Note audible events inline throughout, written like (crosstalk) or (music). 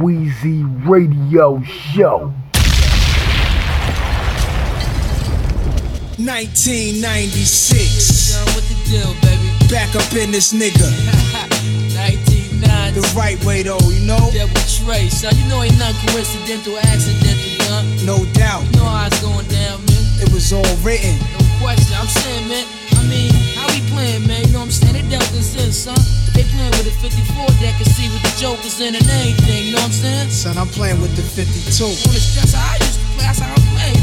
Wheezy Radio Show. 1996. deal. Back up in this nigga. The right way though, you know? Devil Trey, son. You know ain't nothing coincidental, accidental, young. No doubt. You know how it's going down, man. It was all written. No question. I'm saying, man. I mean, we playing, man? You know what I'm saying? They dealt this in, son. They playing with a 54 deck and see what the jokers in and anything. You know what I'm saying? Son, I'm playing with the 52. Wanna stress how I used to play? That's how I play.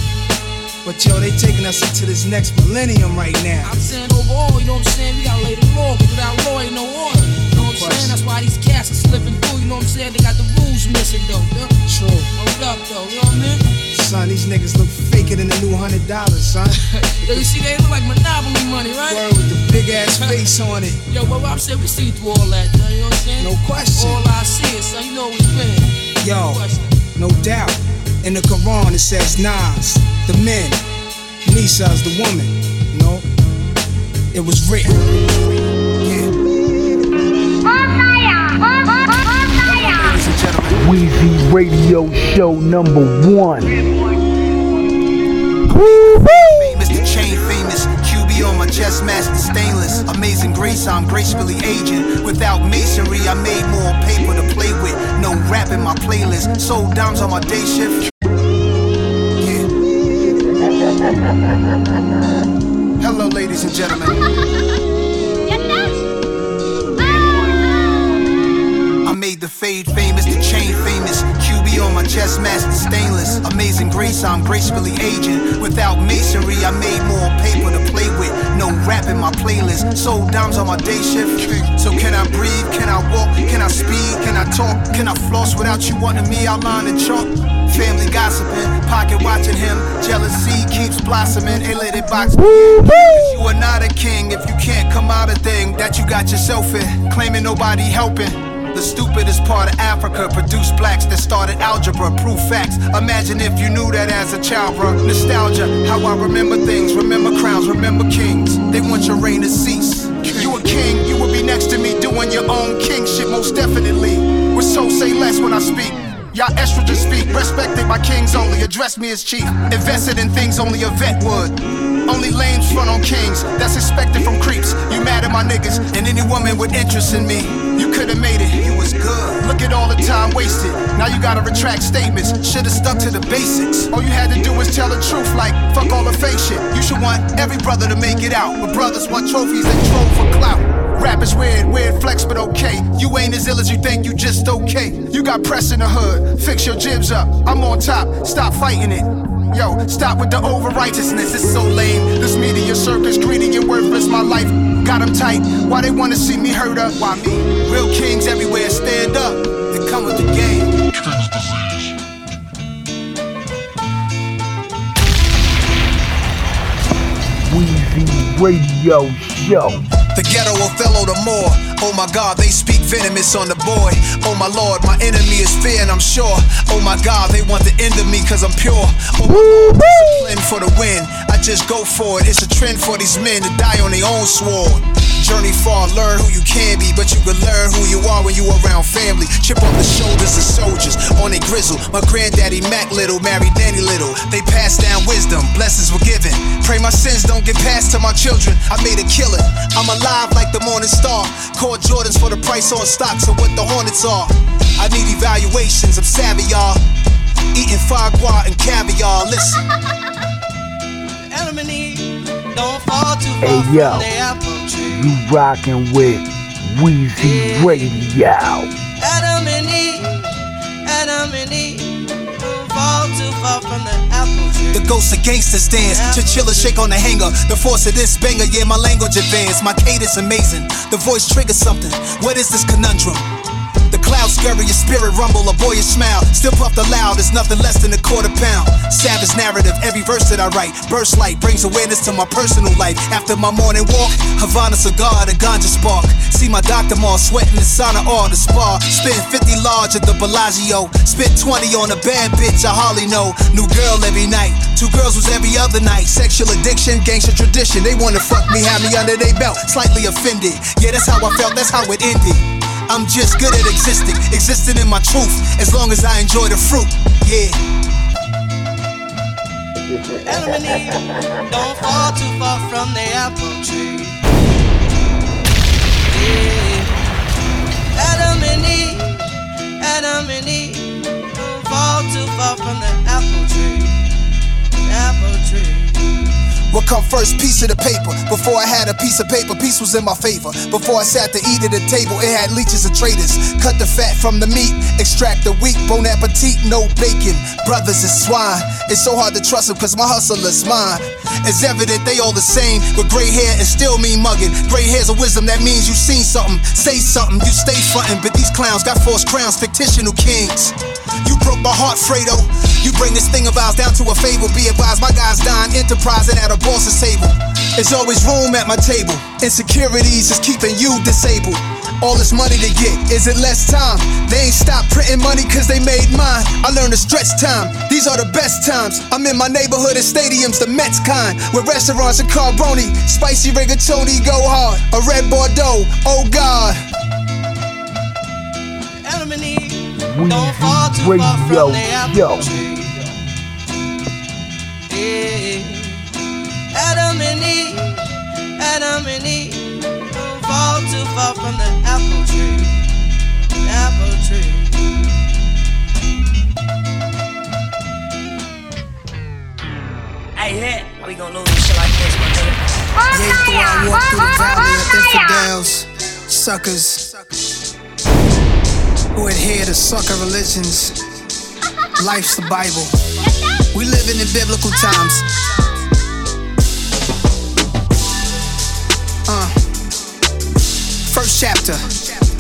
But yo, they taking us into this next millennium right now. I'm saying overall, you know what I'm saying? We gotta lay the law, but without law ain't no order. You know what I'm saying? That's why these cats are slipping through, you know what I'm saying? They got the rules missing though, yeah? True. Hold up though, you know what I mean? Son, these niggas look faker than the new hundred dollars, son. (laughs) Yo, you see, they look like Monopoly money, right? Word with the big ass (laughs) face on it. Yo, well, I'm saying we see through all that, though, you know what I'm saying? No question. All I see is, son, you know what's been. Yo, Question. no doubt. In the Quran it says Nas, the men, Nisa's the woman. You know, it was written. Wheezy Radio Show number one. Famous the chain famous. QB on my chest, master stainless. Amazing grace, I'm gracefully aging. Without masonry, I made more paper to play with. No rap in my playlist. Sold dimes on my day shift. Yeah. (laughs) Hello, ladies and gentlemen. Made the fade famous, the chain famous. QB on my chest, master stainless. Amazing grace, I'm gracefully aging. Without masonry, I made more paper to play with. No rap in my playlist. Sold dimes on my day shift. So can I breathe? Can I walk? Can I speed? Can I talk? Can I floss without you wanting me outline and chalk? Family gossiping, pocket watching him. Jealousy keeps blossoming. A lady box. in. You are not a king if you can't come out a thing that you got yourself in. Claiming nobody helping. The stupidest part of Africa produced blacks that started algebra, proof facts. Imagine if you knew that as a child, bro. Nostalgia, how I remember things, remember crowns, remember kings. They want your reign to cease. You a king, you will be next to me doing your own king shit, most definitely. With so say less when I speak. Y'all estrogen speak, respected by kings only, address me as chief. Invested in things only a vet would. Only lames front on kings, that's expected from creeps. You mad at my niggas, and any woman with interest in me. You could've made it, you was good. Look at all the time wasted. Now you gotta retract statements. Should've stuck to the basics. All you had to do was tell the truth, like fuck all the fake shit. You should want every brother to make it out. But brothers want trophies and troll for clout. Rap is weird, weird flex, but okay. You ain't as ill as you think, you just okay. You got press in the hood, fix your jibs up. I'm on top, stop fighting it. Yo, stop with the over righteousness, it's so lame. This media circus, greedy and worthless. My life got them tight. Why they wanna see me hurt up? Why me? Real kings everywhere, stand up. They come with the game. Radio Show. The ghetto Othello the Moor. Oh my god, they speak venomous on the boy. Oh my lord, my enemy is fear and I'm sure. Oh my god, they want the end of me cause I'm pure. Oh my lord, for the win. I just go for it. It's a trend for these men to die on their own sword. Far, learn who you can be, but you can learn who you are when you around family. Chip on the shoulders of soldiers, on a grizzle. My granddaddy Mac Little married Danny Little. They passed down wisdom, blessings were given. Pray my sins don't get passed to my children. I made a killing. I'm alive like the morning star. Caught Jordans for the price on stocks of what the Hornets are. I need evaluations, I'm savvy, y'all. Eating foie gras and caviar. Listen. (laughs) Adam Hey, from yo. the apple tree. You rockin' with Wheezy Radio. Adam and Eve, Adam and Eve, don't fall too far from the apple tree. The ghosts of gangsters dance. Chinchilla shake on the hanger. The force of this banger, yeah, my language advanced. My cadence amazing. The voice triggers something. What is this conundrum? The cloud scurry, your spirit rumble, a boyish smile. Still puff the loud, it's nothing less than a quarter pound. Savage narrative, every verse that I write. Burst light brings awareness to my personal life. After my morning walk, Havana cigar, the ganja spark. See my doctor mall sweating the sauna or the spa. Spent 50 large at the Bellagio. Spent 20 on a bad bitch I hardly know. New girl every night. Two girls was every other night. Sexual addiction, gangster tradition. They wanna fuck me, have me under their belt. Slightly offended. Yeah, that's how I felt, that's how it ended. I'm just good at existing, existing in my truth, as long as I enjoy the fruit. Yeah. Adam and Eve don't fall too far from the apple tree. Yeah. Adam and Eve, Adam and Eve don't fall too far from the apple tree. Apple tree. What come first, piece of the paper? Before I had a piece of paper, peace was in my favor. Before I sat to eat at the table, it had leeches and traitors. Cut the fat from the meat, extract the weak, bon appetit, no bacon. Brothers is swine. It's so hard to trust them, cause my hustle is mine. It's evident they all the same, with gray hair and still mean mugging. Gray hair's a wisdom, that means you seen something. Say something, you stay frontin', but these clowns got false crowns, fictional kings. You broke my heart, Fredo. You bring this thing of ours down to a fable. Be advised, my guys dying, enterprising at a boss's table. There's always room at my table. Insecurities is keeping you disabled. All this money to get, is it less time? They ain't stopped printing money cause they made mine. I learned to stretch time, these are the best times. I'm in my neighborhood and stadiums, the Mets kind. With restaurants and Carbone, spicy rigatoni go hard. A red Bordeaux, oh God. Adam Eve don't fall too far from the apple tree. Yeah. Adam and Eve, Adam and Eve don't fall too far from the apple tree. Apple tree. Hey, hit. We gonna lose this shit like this, my nigga. Yea, though I walk through the valley of infidels, suckers who adhere to sucker religions. (laughs) Life's the Bible. We living in biblical times. First chapter. This chapter.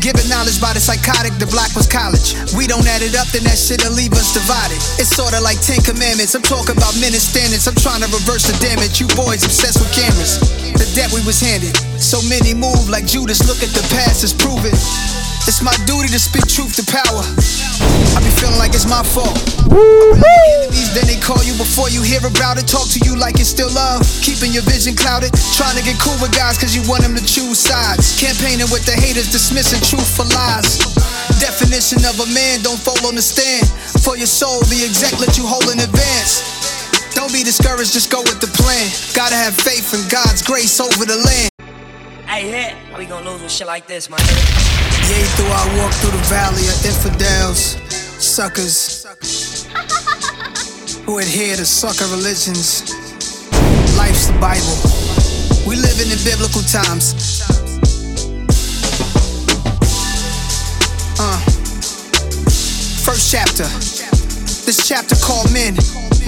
Given knowledge by the psychotic, the black was college. We don't add it up, then that shit'll leave us divided. It's sorta like Ten Commandments. I'm talking about men and standards. I'm trying to reverse the damage. You boys obsessed with cameras. The debt we was handed. So many move like Judas. Look at the past, it's proven. It's my duty to speak truth to power. I be feeling like it's my fault. Enemies, then they call you before you hear about it. Talk to you like it's still love. Keeping your vision clouded. Trying to get cool with guys cause you want them to choose sides. Campaigning with the haters, dismissing truth for lies. Definition of a man, don't fall on the stand. For your soul, the exec let you hold in advance. Don't be discouraged, just go with the plan. Gotta have faith in God's grace over the land. Hey, hit. We gonna lose with shit like this, my nigga. Yea, though I walk through the valley of infidels, suckers (laughs) who adhere to sucker religions. Life's the Bible. We living in biblical times. Uh, first chapter. This chapter called men.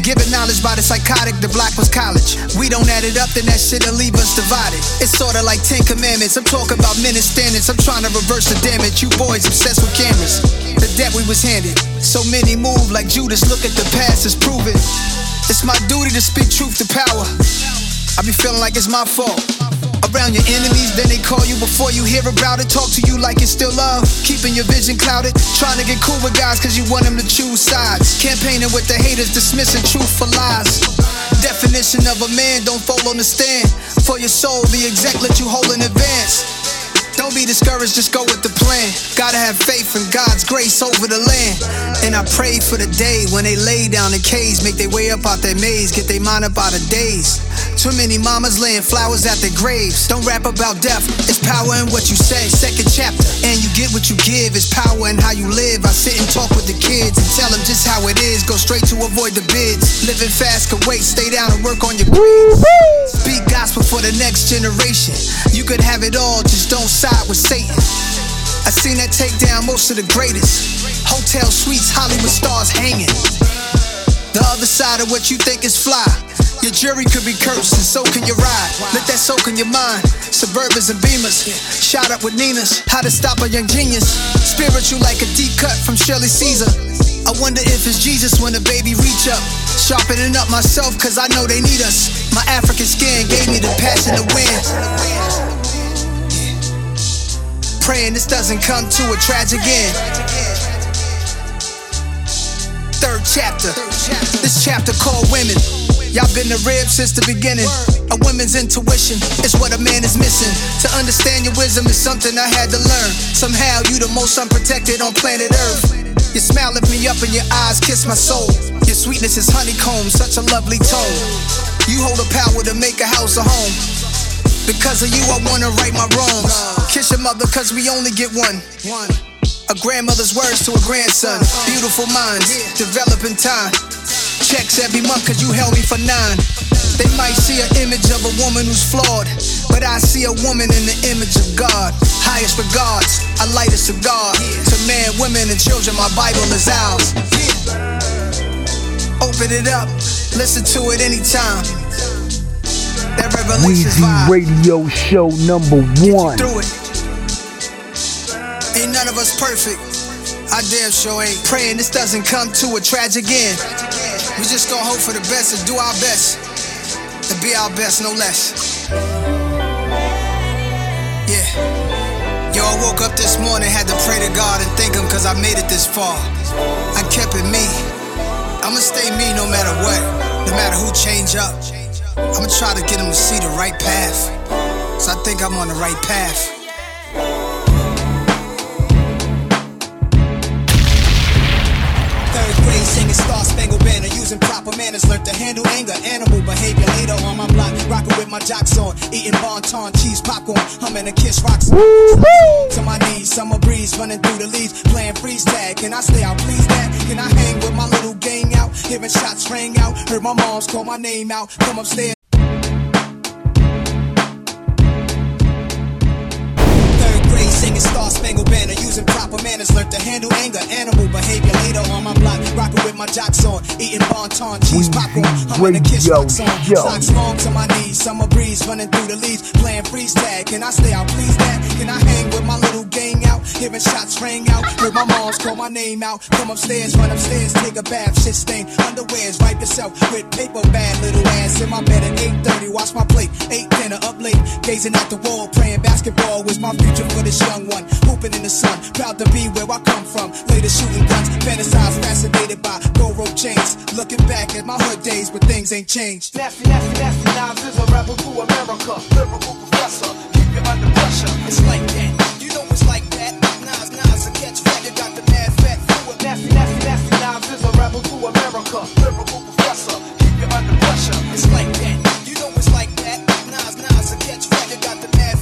Given knowledge by the psychotic, the black was college. We don't add it up, then that shit'll leave us divided. It's sorta like Ten Commandments. I'm talking about and standards. I'm trying to reverse the damage. You boys obsessed with cameras. The debt we was handed. So many move like Judas. Look at the past, it's proven. It's my duty to speak truth to power. I be feeling like it's my fault. Around your enemies, then they call you before you hear about it. Talk to you like it's still love. Keeping your vision clouded. Trying to get cool with guys cause you want them to choose sides. Campaigning with the haters, dismissing truth for lies. Definition of a man, don't fall on the stand. For your soul, the exec let you hold in advance. Don't be discouraged, just go with the plan. Gotta have faith in God's grace over the land. And I pray for the day when they lay down in caves, make their way up out their maze, get their mind up out of days. Too many mamas laying flowers at their graves. Don't rap about death, it's power in what you say. Second chapter, and you get what you give. It's power in how you live. I sit and talk with the kids and tell them just how it is. Go straight to avoid the bids. Living fast, can wait, stay down and work on your grades. Speak gospel for the next generation. You could have it all, just don't side with Satan. I seen that take down most of the greatest. Hotel suites, Hollywood stars hanging. The other side of what you think is fly. Your jury could be cursed, and so can your ride. Let that soak in your mind. Suburbans and Beamers, shot up with Ninas. How to stop a young genius. Spiritual like a deep cut from Shirley Caesar. I wonder if it's Jesus when a baby reach up. Sharpening up myself, cause I know they need us. My African skin gave me the passion to win. Praying this doesn't come to a tragic end. Third chapter. This chapter called women. Y'all been the rib since the beginning. A woman's intuition is what a man is missing. To understand your wisdom is something I had to learn. Somehow you the most unprotected on planet Earth. Your smile lift me up and your eyes kiss my soul. Your sweetness is honeycomb, such a lovely tone. You hold the power to make a house a home. Because of you, I wanna right my wrongs. Kiss your mother, cause we only get one. A grandmother's words to a grandson. Beautiful minds, developing time. Checks every month, cause you held me for nine. They might see an image of a woman who's flawed, but I see a woman in the image of God. Highest regards, I light a cigar. To men, women, and children, my Bible is ours. Open it up, listen to it anytime. Weezy. Radio Show number one. through it. Ain't none of us perfect. I damn sure ain't praying this doesn't come to a tragic end. We just gonna hope for the best and do our best. To be our best, no less. Yeah. Yo, I woke up this morning, had to pray to God and thank Him cause I made it this far. I kept it me. I'ma stay me no matter what. No matter who change up. I'ma try to get him to see the right path. So I think I'm on the right path. Using proper manners, learned to handle anger, animal behavior. Later on my block, rocking with my jocks on, eating Bon Ton, cheese popcorn, humming a kiss rocks. To my knees, summer breeze running through the leaves, playing freeze tag. Can I stay out, please, dad? Can I hang with my little gang out? Hearing shots rang out, heard my mom's call my name out. Come upstairs. Manners, learned to handle anger, animal behavior. Later on my block, rocking with my jocks on, eating Bon Ton, cheese popcorn, humming a kiss rock song. Socks long to my knees, summer breeze running through the leaves, playing freeze tag. Can I stay out, please, dad? Can I hang with my little gang out? Hearing shots rang out, heard my mom's call my name out. Come upstairs, run upstairs, take a bath, shit stain, underwears, wipe yourself with paper bag, little ass in my bed at 8:30. Watch my plate, ate dinner up late, gazing at the wall, praying basketball was my future for this young one. Hooping in the sun, proud to be where I come from. Later shooting guns, fantasize, fascinated by gold rope chains. Looking back at my hood days, but things ain't changed. Nasty, nasty, nasty Nas is a rebel to America. Lyrical professor, keep you under pressure. It's like that, you know it's like that. Nas, Nas, a catch fat, you got the mad fat fluid. Nasty, nasty, nasty Nas is a rebel to America. Lyrical professor, keep you under pressure. It's like that, you know it's like that. Nas, Nas, a catch fat, you got the mad.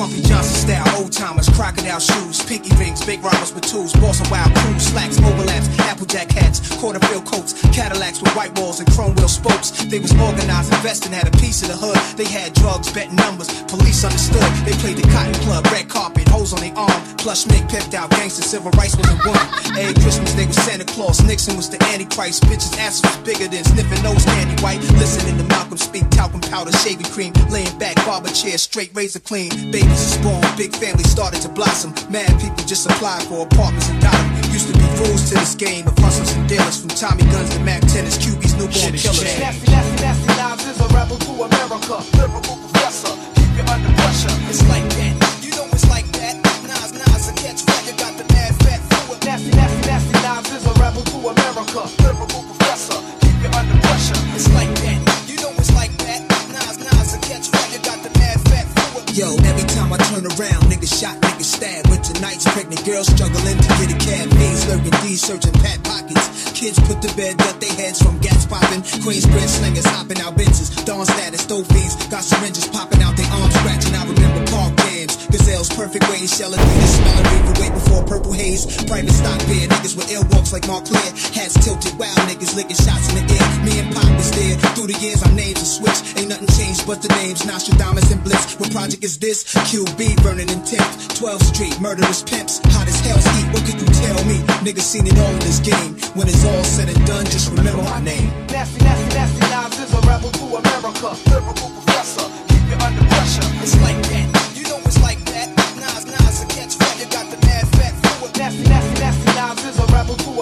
Bumpy Johnson style, old timers, crocodile shoes, pinky rings, big robbers with tools, boss and wild crews, slacks, overlaps, applejack hats, quarter fill coats, Cadillacs with white walls and chrome wheel spokes. They was organized, investing, had a piece of the hood. They had drugs, betting numbers, police understood. They played the cotton club, red carpet, hoes on their arm, plush mink pimped out, gangster, civil rights wasn't one. Every Christmas they was Santa Claus, Nixon was the Antichrist, bitches' ass was bigger than sniffing nose candy white. Listening to Malcolm speak, talcum powder, shaving cream, laying back, barber chair, straight razor clean. Babies is born, big family started to blossom. Mad people just applied for apartments and got 'em. Used to be rules to this game of hustlers and dealers, from Tommy guns to Mac 10s, QB's newborn killers. Nasty, nasty, nasty Nas is a rebel to America. Lyrical professor, keep you under pressure. It's like that, you know it's like that. Nas, Nas, a catch you got the mad fat fluid. Nasty, nasty, nasty Nas is a rebel to America. Lyrical professor, keep you under pressure. It's like that, you know it's like that. Nas, Nas, a catch you got the mad fat fluid. Yo, every time I turn around, niggas shot, niggas stabbed. Winter nights, pregnant girls struggling to get a cab. Fiends lurking, D's searching pat pockets. Kids put to bed, got their heads from gas popping. Queensbridge slingers hopping out benches. Dawn status, stove fiends, got syringes popping out their arms, scratching. I remember park games. Gazelles, perfect way, shell the smelling reefer, wait before purple haze. Private stock beer, niggas with walks like Clear. Hats tilted, wild niggas licking shots in the air. Me and Pop was there. Through the years, our names have switched. Ain't nothing changed but the names. Nostradamus and Bliss. What project is this? QB burning in 10th. 12th Street, murderous pimps. Hot as hell's heat. What can you tell me? Niggas seen it all in this game. When it's all said and done, just remember my name. Nasty, nasty, nasty Nas is a rebel to America. Lyrical professor, keep you under pressure. It's like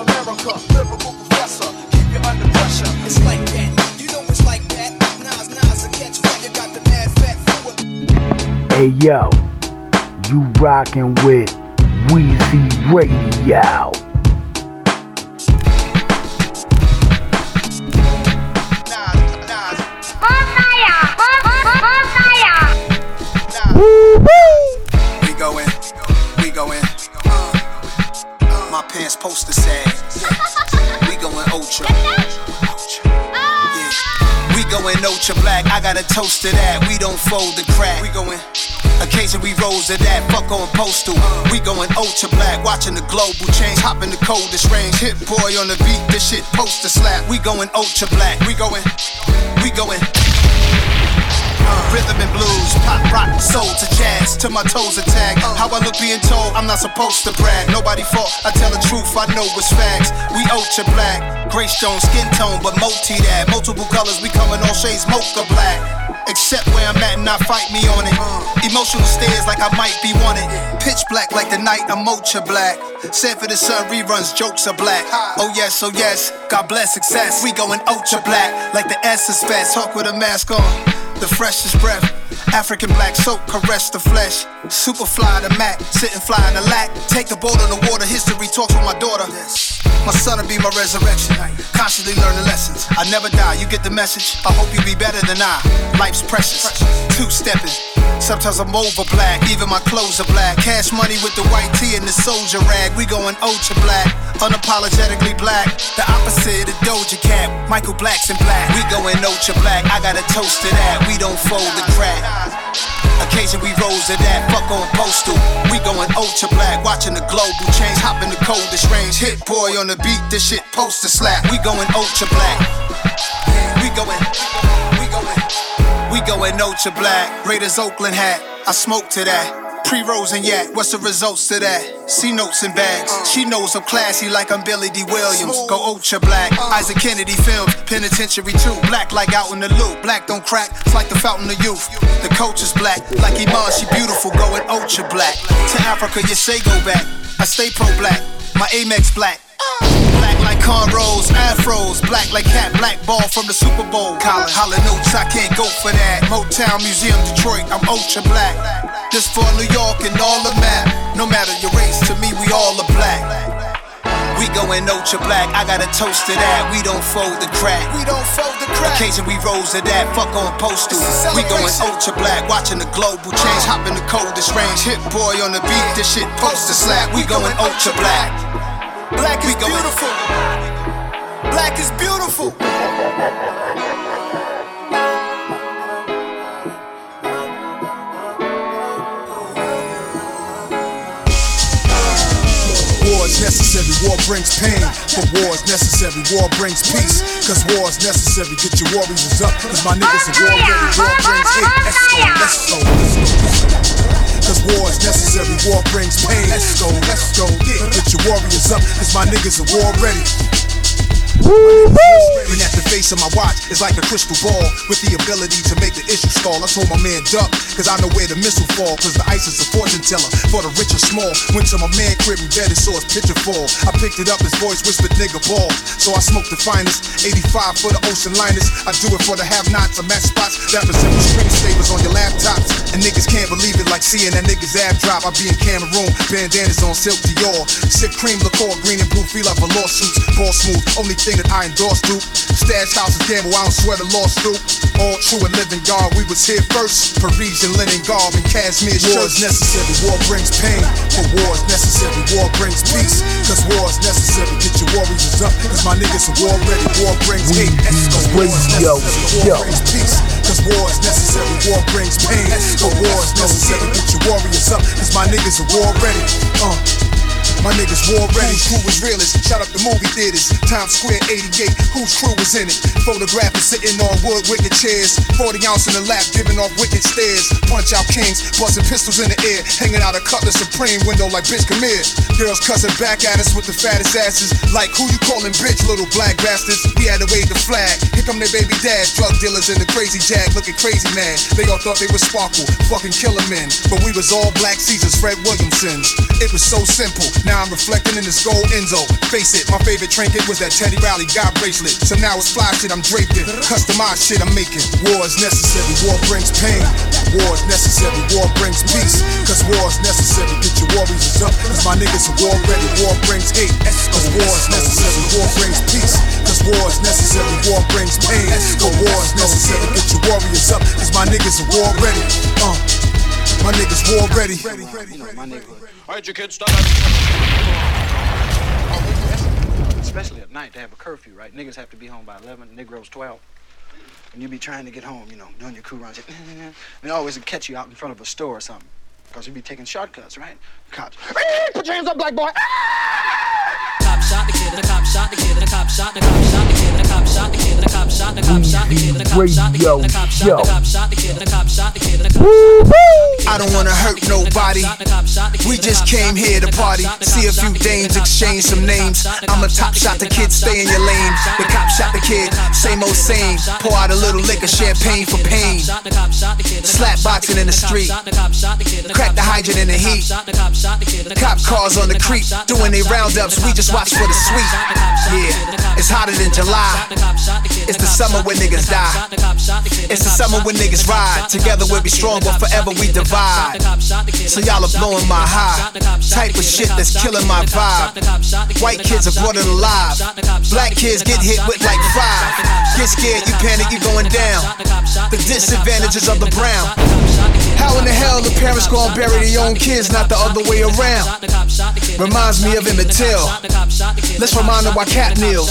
America. Professor, keep you under pressure. It's like that. You know it's like that. Nas, Nas, a catch. You got the mad fat. Hey yo, you rockin' with Weezy Radio. Ultra black. I got a toast to that. We don't fold the crack. We going. Occasion we rose to that, fuck on postal. We going ultra black, watching the global change. Hop in the coldest range, hit boy on the beat, this shit poster slap. We going ultra black, we going, we going. Rhythm and blues, pop, rock, soul to jazz, to my toes attack. How I look being told, I'm not supposed to brag. Nobody fault, I tell the truth, I know it's facts. We ultra black, Grace Jones, skin tone, but multi that. Multiple colors, we coming all shades, mocha black. Except where I'm at and not fight me on it. Emotional stares like I might be wanted. Pitch black like the night I'm ultra black. Said for the sun reruns, jokes are black. Oh yes, oh yes, God bless success. We going ultra black like the S is fast. Talk with a mask on, the freshest breath. African black soap caress the flesh. Super fly the Mac, sitting fly in the lack. Take the boat on the water, history talks with my daughter. My son'll be my resurrection. Constantly learning lessons. I never die, you get the message. I hope you be better than I. Life's precious. Two stepping. Sometimes I'm over black, even my clothes are black. Cash money with the white tee and the soldier rag. We going ultra black, unapologetically black. The opposite of Doja Cat. Michael Black's in black. We going ultra black. I got a toast to that. We don't fold the crack. Occasion we rose to that, fuck on postal. We going ultra black, watching the global change, hop in the coldest range. Hit-Boy on the beat, this shit poster slap. We going ultra black. We going, we going, we going ultra black. Raiders Oakland hat, I smoke to that. Pre rolls and yak, what's the results to that? C notes and bags. She knows I'm classy like I'm Billy Dee Williams. Go ultra black. Isaac Kennedy films, penitentiary too. Black like out in the loop. Black don't crack, it's like the fountain of youth. The coach is black, like Iman, she beautiful, going ultra black. To Africa, you say go back. I stay pro black, my Amex black. Black like cornrows, afros, black like hat, black ball from the Super Bowl. Collar, holla notes, I can't go for that. Motown Museum, Detroit, I'm ultra black. This for New York and all the map. No matter your race, to me we all are black. We going ultra black, I got a toast to that. We don't fold the crack. We don't fold the crack. Occasion we rose to that, fuck on postal. We going ultra black, watching the global change, hop in the coldest range. Hit-Boy on the beat, this shit poster slap. We going ultra black. Black is beautiful. Black is beautiful. Necessary, war brings pain. But war is necessary, war brings peace. Cause war is necessary, get your warriors up. Cause my niggas are war ready, war brings hate. Let's go, let's go, let's go. Cause war is necessary, war brings pain. Let's go, let's go, yeah. Get your warriors up, cause my niggas are war ready. Staring at the face of my watch is like a crystal ball with the ability to make the issue stall. I told my man duck, cause I know where the missile fall. Cause the ice is a fortune teller for the rich or small. Went to my man crib and dead and saw his picture fall. I picked it up, his voice whispered nigga ball. So I smoked the finest, 85 for the ocean liners. I do it for the have nots. I'm at spots that resemble screensavers on your laptops. And niggas can't believe it like seeing that nigga's ab drop. I be in Cameroon, bandanas on silk Dior. Sip cream liqueur, green and blue, feel like a lawsuits. Ball smooth, only thing that I endorse, dude. Stash houses gamble, I don't swear the lost through. All true and living guard, we was here first. Parisian linen garb and cashmere War is necessary, war brings pain. But war is necessary, war brings peace. Cause war is necessary, get your warriors up. Cause my niggas are war ready, war brings hate. Cause war is necessary, war brings peace. Cause war is necessary, war brings pain. But war is necessary, get your warriors up. Cause my niggas are war ready. Uh. My niggas war ready, crew was realest. Shout out the movie theaters. Times Square 88, whose crew was in it? Photographers sitting on wood wicked chairs. 40 ounce in the lap, giving off wicked stares. Punch out kings, busting pistols in the air. Hanging out a Cutlass Supreme window like bitch, come here. Girls cussing back at us with the fattest asses. Like who you calling bitch, little black bastards? We had to wave the flag. Here come their baby dads, drug dealers in the crazy jag, looking crazy man. They all thought they was sparkle, fucking killer men. But we was all black Caesars, Fred Williamsons. It was so simple. Now I'm reflecting in this gold Enzo. Face it, my favorite trinket was that Teddy Riley God bracelet. So now it's fly shit I'm draped in. Customized shit I'm making. War is necessary, war brings pain. War is necessary, war brings peace. Cause war is necessary, get your warriors up. Cause my niggas are war ready, war brings hate. Cause war is necessary, war brings peace. Cause war is necessary, war brings pain. But war is necessary, get your warriors up. Cause my niggas are war ready. Uh, my niggas war ready. You know, my nigga, Quiet, you kids, stop oh, Especially at night, they have a curfew, right? Niggas have to be home by 11, Negroes 12. And you be trying to get home, you know, doing your crew runs. And (laughs) they always catch you out in front of a store or something. Because you be taking shortcuts, right? Cops. Put your hands up, black boy. Cop shot the kid, the cop shot the kid, the cop shot the cop shot the kid, the cop shot the kid, the cop shot the cop shot the kid, the cop shot the kid, the cop shot the cop shot the kid, the cop shot the kid, the I don't wanna hurt nobody. We just came here to party. See a few dames, exchange some names. I'm a top shot, the kid, stay in your lane. The cop shot the kid, same old same. Pour out a little liquor, champagne for pain. Slap boxing in the street. Crack the hydrant in the heat. Cop cars on the creek, doing they roundups. We just watch for the sweet. Yeah, it's hotter than July. It's the summer when niggas die. It's the summer when niggas ride. Together we'll be strong, but forever we divide. So y'all are blowing my high. Type of shit that's killing my vibe. White kids are brought it alive. Black kids get hit with like five. Get scared, you panic, you going down. The disadvantages of the brown. How in the hell the parents gonna bury their own kids, not the other way around? Reminds me of Emmett Till. Let's remind them why Kap kneels.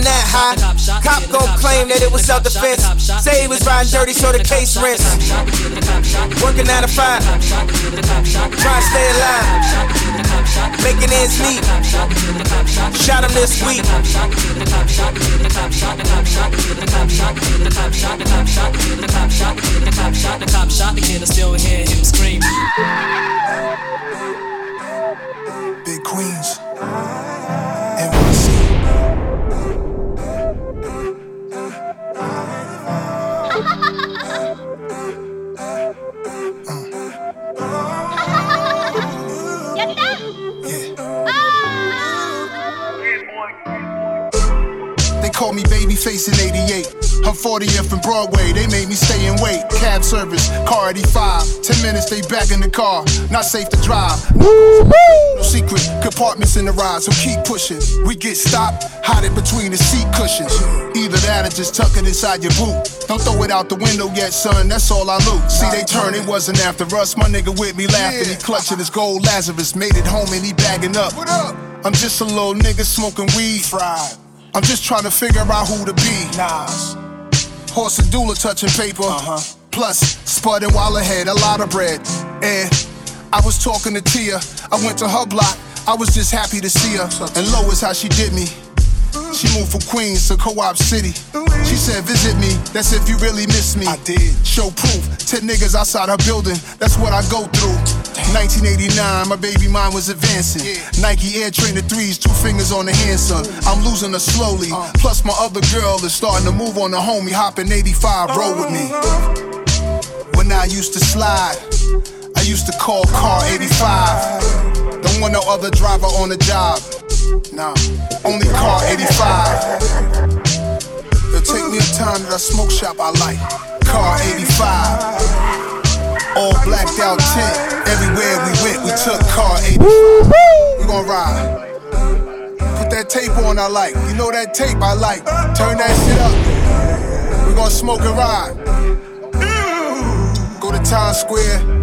that high. Cop gon' claim that it was self defense. Say he was riding dirty, so the case rinse. Working nine to five. Trying to stay alive. Making ends meet. Shot him this week. The cop Call me Babyface in 88. Her 40th and Broadway, they made me stay and wait. Cab service, car 85. 10 minutes, they back in the car. Not safe to drive. No secret, compartments in the ride, so keep pushing. We get stopped, hide it between the seat cushions. Either that or just tuck it inside your boot. Don't throw it out the window yet, son, that's all I loot. See, they turn, it wasn't after us. My nigga with me laughing, he clutching his gold Lazarus. Made it home and he bagging up. What up? I'm just a little nigga smoking weed. Fried. I'm just trying to figure out who to be. Nas. Horse and doula touching paper. Uh-huh. Plus, spudding while ahead, a lot of bread. And I was talking to Tia. I went to her block. I was just happy to see her. And Lois, how she did me. She moved from Queens to Co-op City. She said, visit me, that's if you really miss me. I did. Show proof, 10 niggas outside her building, that's what I go through. 1989, my baby mind was advancing. Nike Air Trainer 3s, two fingers on the hand, son. I'm losing her slowly. Uh. Plus, my other girl is starting to move on the homie, hopping 85, roll with me. When I used to slide, I used to call car 85. Don't want no other driver on the job. Nah, only car 85. It'll take me a time that I smoke shop I like. Car 85. All blacked out tent. Everywhere we went, we took car 85. We gon' ride. Put that tape on I like. You know that tape I like. Turn that shit up. We gon' smoke and ride. Go to Times Square.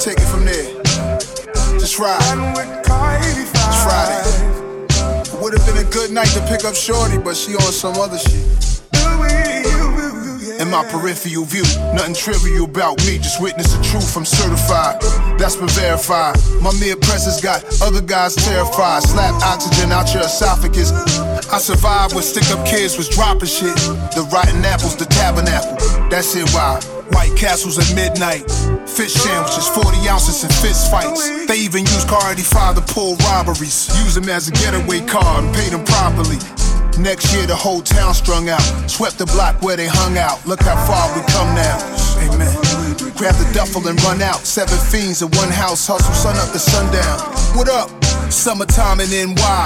Take it from there. Just ride. It's Friday. Would've been a good night to pick up Shorty, but she on some other shit. In my peripheral view, nothing trivial about me. Just witness the truth. I'm certified. That's been verified. My mere presence got other guys terrified. Slap oxygen out your esophagus. I survived when stick up kids was dropping shit. The rotten apples, the tabernacle. That's it. Why? White castles at midnight. fish sandwiches, 40 ounces and fist fights. They even use car 85 to pull robberies. Use them as a getaway car and pay them properly. Next year, the whole town strung out. Swept the block where they hung out. Look how far we come now. Amen. Grab the duffel and run out. Seven fiends in one house, hustle sun up to sundown. What up? Summertime in NY.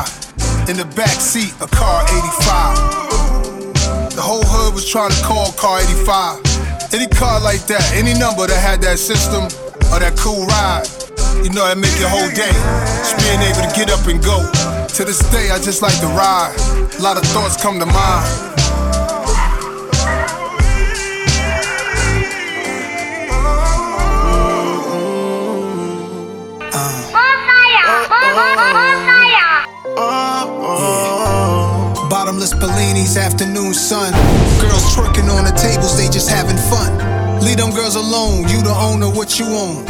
In the back seat, a car 85. The whole hood was trying to call car 85. Any car like that, any number that had that system or that cool ride, you know, that make your whole day. Just being able to get up and go. To this day, I just like to ride. A lot of thoughts come to mind. Bottomless Bellinis, afternoon sun. Girls twerking on the tables, they just having fun. Leave them girls alone, you the owner, what you own.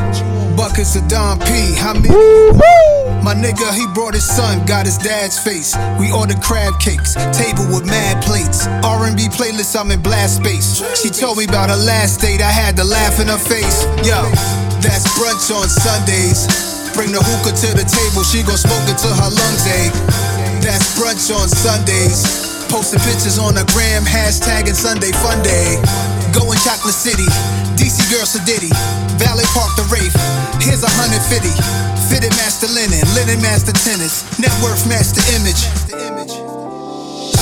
Buckets of Don P, how many? My nigga, he brought his son, got his dad's face. We ordered crab cakes, table with mad plates. R&B playlist, I'm in blast space. She told me about her last date, I had to laugh in her face. Yo, that's brunch on Sundays. Bring the hookah to the table, she gon' smoke it till her lungs ache. That's brunch on Sundays. Posting pictures on the gram, hashtagging Sunday Fun Day. Going Chocolate City, DC Girl Sedity, Valley Park the Rafe. Here's a hundred fifty. Fitted master linen, linen master tennis, net worth master image.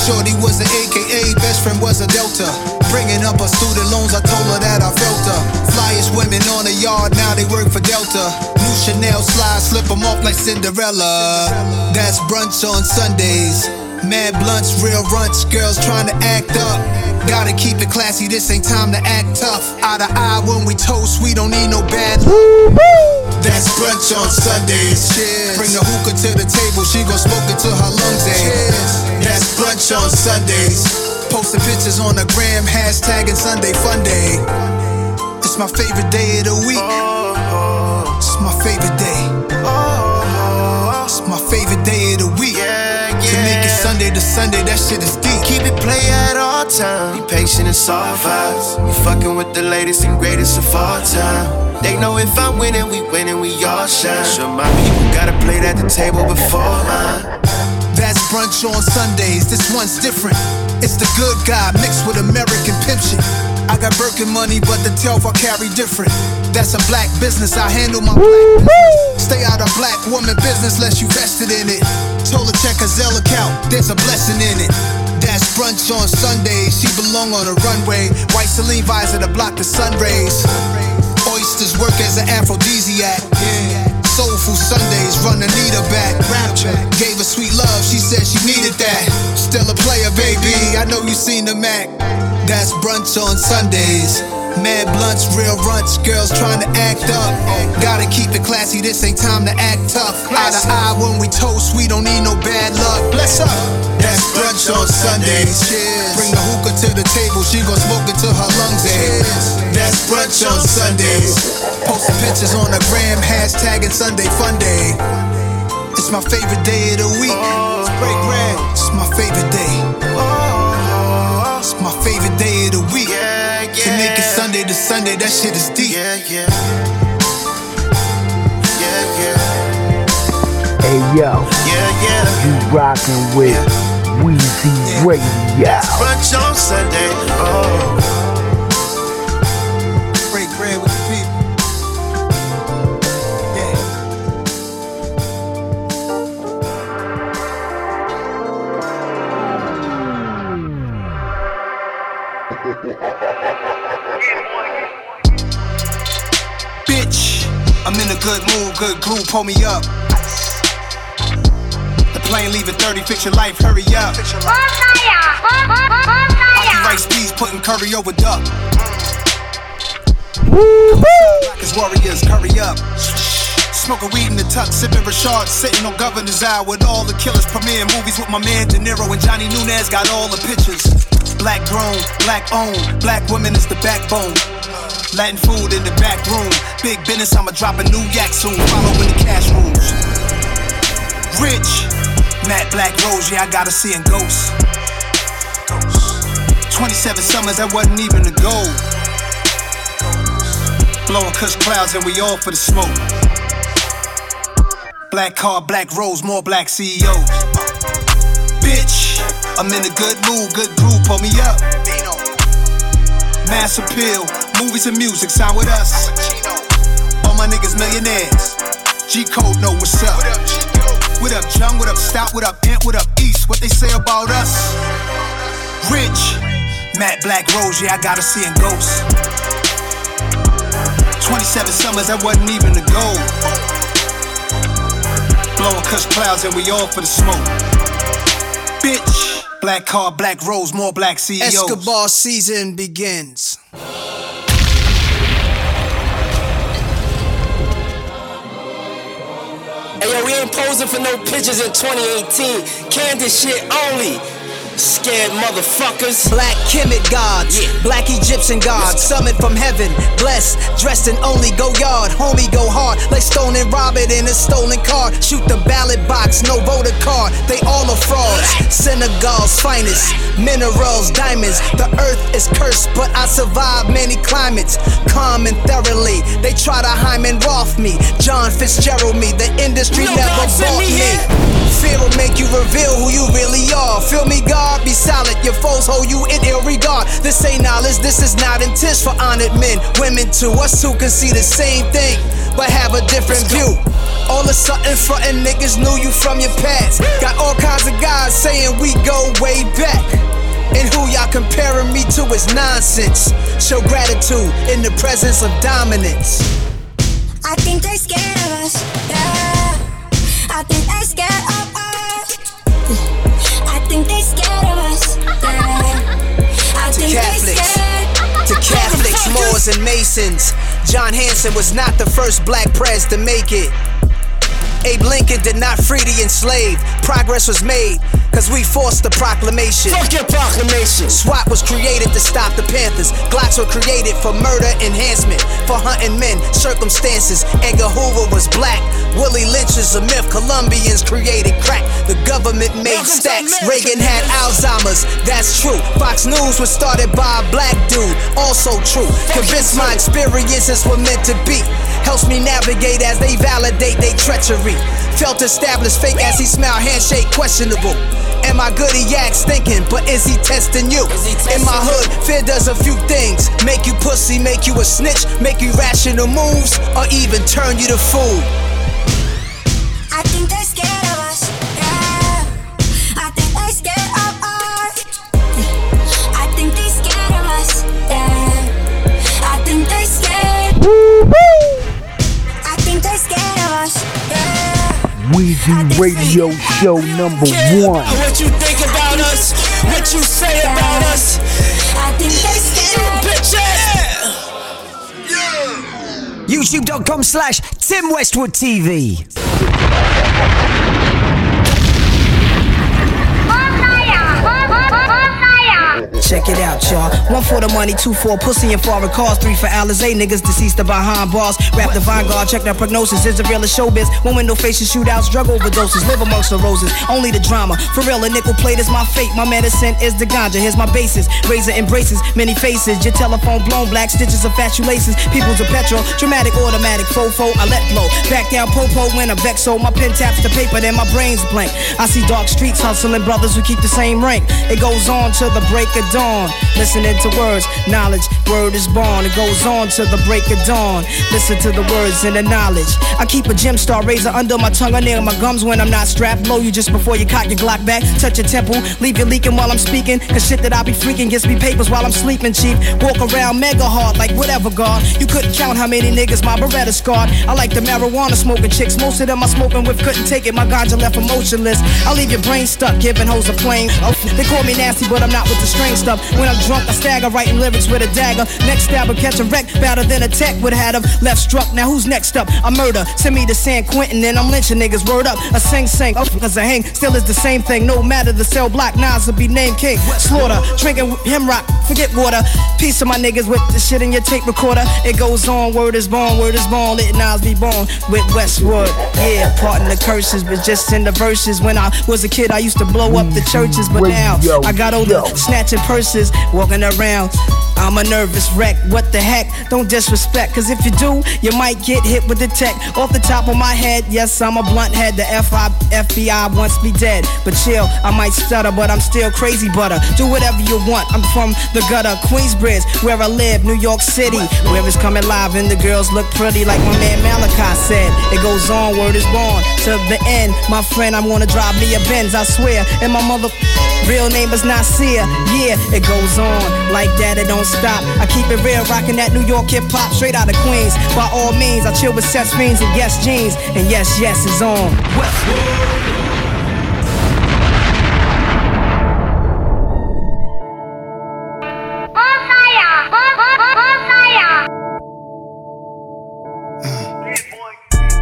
Shorty was an AKA, best friend was a Delta. Bringing up her student loans, I told her that I felt her. Flyest women on the yard, now they work for Delta. New Chanel slides, slip them off like Cinderella. That's brunch on Sundays. Mad blunts, real runts, girls trying to act up. Gotta keep it classy, this ain't time to act tough. Eye to eye when we toast, we don't need no bad. That's brunch on Sundays. Cheers. Bring the hookah to the table, she gon' smoke it till her lungs ache. That's brunch on Sundays. Posting pictures on the gram, hashtagging Sunday Fun Day. It's my favorite day of the week. Oh, oh. It's my favorite day. To Sunday, that shit is deep. Keep it play at all times. Be patient and soft vibes. We fucking with the latest and greatest of all time. They know if I'm winning, we winning, we all shine. Sure, my people gotta play at the table before mine. That's brunch on Sundays. This one's different. It's the good guy mixed with American pimp shit. I got Birkin money, but the telf I carry different. That's a black business. I handle my black business. Stay out of black woman business unless you vested in it. Told check her Zelle account. There's a blessing in it. That's brunch on Sundays. She belong on a runway. White Celine visor to block the sun rays. Oysters work as an aphrodisiac. Soulful Sundays, run Anita back. Rap track, gave her sweet love, she said she needed that. Still a player, baby. I know you seen the Mac. That's brunch on Sundays. Mad blunts, real runts, girls trying to act up. Gotta keep it classy, this ain't time to act tough. Eye to eye when we toast, we don't need no bad luck. Bless up. That's brunch on Sundays. Bring the hookah to the table, she gon' smoke it till her lungs ache. That's brunch on Sundays. Posting pictures on the gram, hashtagging Sunday Fun Day. It's my favorite day of the week. Break bread. It's my favorite day. It's my favorite day make it Sunday to Sunday, that shit is deep. Yeah, yeah. Yeah, yeah. Hey yo, Yeah, yeah. you rockin' with Weezy Radio. Brunch on Sunday. Oh. In a good mood, good glue, pull me up. The plane leaving 30, fix your life, hurry up. Rice peas, putting curry over duck. Black as warriors, curry up. Smoking weed in the tuck, sipping Rashard, sitting on Governor's Eye with all the killers. Premiere movies with my man De Niro and Johnny Nunez got all the pictures. Black grown, black owned, black women is the backbone. Latin food in the back room. Big business, I'ma drop a new yak soon. Following the cash rules. Rich, Matte Black Rose, yeah, I gotta see in ghosts. 27 summers, that wasn't even the goal. Blowing cuss clouds and we all for the smoke. Black car, black rose, more black CEOs. I'm in a good mood, good groove, pull me up. Mass appeal, movies and music, sign with us. All my niggas millionaires. G Code know what's up. What up, Jung? What up, Stout? What up, Stop? What up, Ant? What up, East? What they say about us? Rich, Matt Black Rose, yeah, I gotta see in ghosts. 27 summers, that wasn't even the goal. Blowing cuss clouds and we all for the smoke. Bitch, black car, black rose, more black CEOs. Escobar season begins. Hey yo, we ain't posing for no pictures in 2018. Candid shit only. Scared motherfuckers. Black Kemet gods, black Egyptian gods, summoned from heaven, blessed, dressed in only go yard. Homie go hard, like Stone and Robert in a stolen car. Shoot the ballot box, no voter card. They all are frauds. Senegal's finest, minerals, diamonds. The earth is cursed, but I survived many climates. Calm and thoroughly, they try to Hyman Roth me. John Fitzgerald me, the industry No never bought me me. Fear will make you reveal who you really are. Feel me, God? Be silent. Your foes hold you in ill regard. This ain't knowledge, this is not intent for honored men. Women too, us two can see the same thing, but have a different view. All of a sudden, frontin' niggas knew you from your past. Got all kinds of guys saying we go way back. And who y'all comparing me to is nonsense. Show gratitude in the presence of dominance. I think they scared of us. Yeah. I think they scared of us. Think they scared of us. Yeah. I to think they Catholics, scared. to Catholics, Moors, and Masons. John Hanson was not the first black prez to make it. Abe Lincoln did not free the enslaved. Progress was made, cause we forced the proclamation. Fuck your proclamation. SWAT was created to stop the Panthers. Glocks were created for murder enhancement, for hunting men, circumstances. Edgar Hoover was black. Willie Lynch is a myth. Colombians created crack. The government made Welcome stacks. Reagan had Alzheimer's. That's true. Fox News was started by a black dude. Also true. Convinced my experiences were meant to be. Helps me navigate as they validate their treachery. Felt established, fake as he smile, handshake questionable. Am I good? He acts thinking, but is he testing you? In my hood, fear does a few things make you pussy, make you a snitch, make you rational moves, or even turn you to fool. I think they scared of Yeah. Weezy Radio Show number one. What you think about us? What you say about us? I think they scared. Bitches! YouTube.com slash Tim Westwood TV. Check it out, y'all. One for the money, two for pussy and foreign cars, three for Alizé niggas deceased or behind bars. Rap the Vanguard, check their prognosis. Is the real as showbiz? One window faces, shootouts, drug overdoses, live amongst the roses. Only the drama. For real, a nickel plate is my fate. My medicine is the ganja. Here's my basis. Razor embraces many faces. Your telephone blown black stitches of fat laces. People's a petrol, dramatic, automatic, fofo. I let flow. Back down, popo when I vex. So my pen taps the paper, then my brain's blank. I see dark streets hustling brothers who keep the same rank. It goes on till the break of dawn. Listening to words, knowledge, word is born. It goes on till the break of dawn. Listen to the words and the knowledge. I keep a gem star razor under my tongue, or near my gums when I'm not strapped. Blow you just before you cock your Glock back. Touch your temple, leave you leaking while I'm speaking. Cause shit that I be freaking gets me papers while I'm sleeping, chief. Walk around mega hard like whatever, God. You couldn't count how many niggas my Beretta scarred. I like the marijuana smoking chicks. Most of them I'm smoking with couldn't take it. My ganja left emotionless. I leave your brain stuck, giving hoes a plane. Oh, they call me nasty, but I'm not with the strange stuff. When I'm drunk, I stagger, writing lyrics with a dagger. Next stabber, catch a wreck, better than a tech would have him. Left struck, now who's next up? I murder. Send me to San Quentin, and I'm lynching niggas. Word up, a sing sing. Oh, cause I hang, still is the same thing. No matter the cell block, Nas will be named king. Slaughter, drinking him rock, forget water. Piece of my niggas with the shit in your tape recorder. It goes on, word is born, word is born. Let Nas be born with Westwood. Yeah, parting the curses, but just in the verses. When I was a kid, I used to blow up the churches, but now I got older, snatching purses, walking around. I'm a nervous wreck. What the heck? Don't disrespect, cause if you do, you might get hit with the tech. Off the top of my head, yes, I'm a blunt head. The FI, FBI wants me dead. But chill, I might stutter, but I'm still crazy butter. Do whatever you want. I'm from the gutter, Queensbridge, where I live, New York City, where it's coming live and the girls look pretty, like my man Malachi said. It goes on, word is born to the end. My friend, I'm gonna drive me a Benz, I swear. And my mother, real name is Nasir. Yeah, it goes on like that, it don't stop. I keep it real, rocking that New York hip hop straight out of Queens. By all means, I chill with Seth Fiends and Yes Jeans. And yes, yes is on.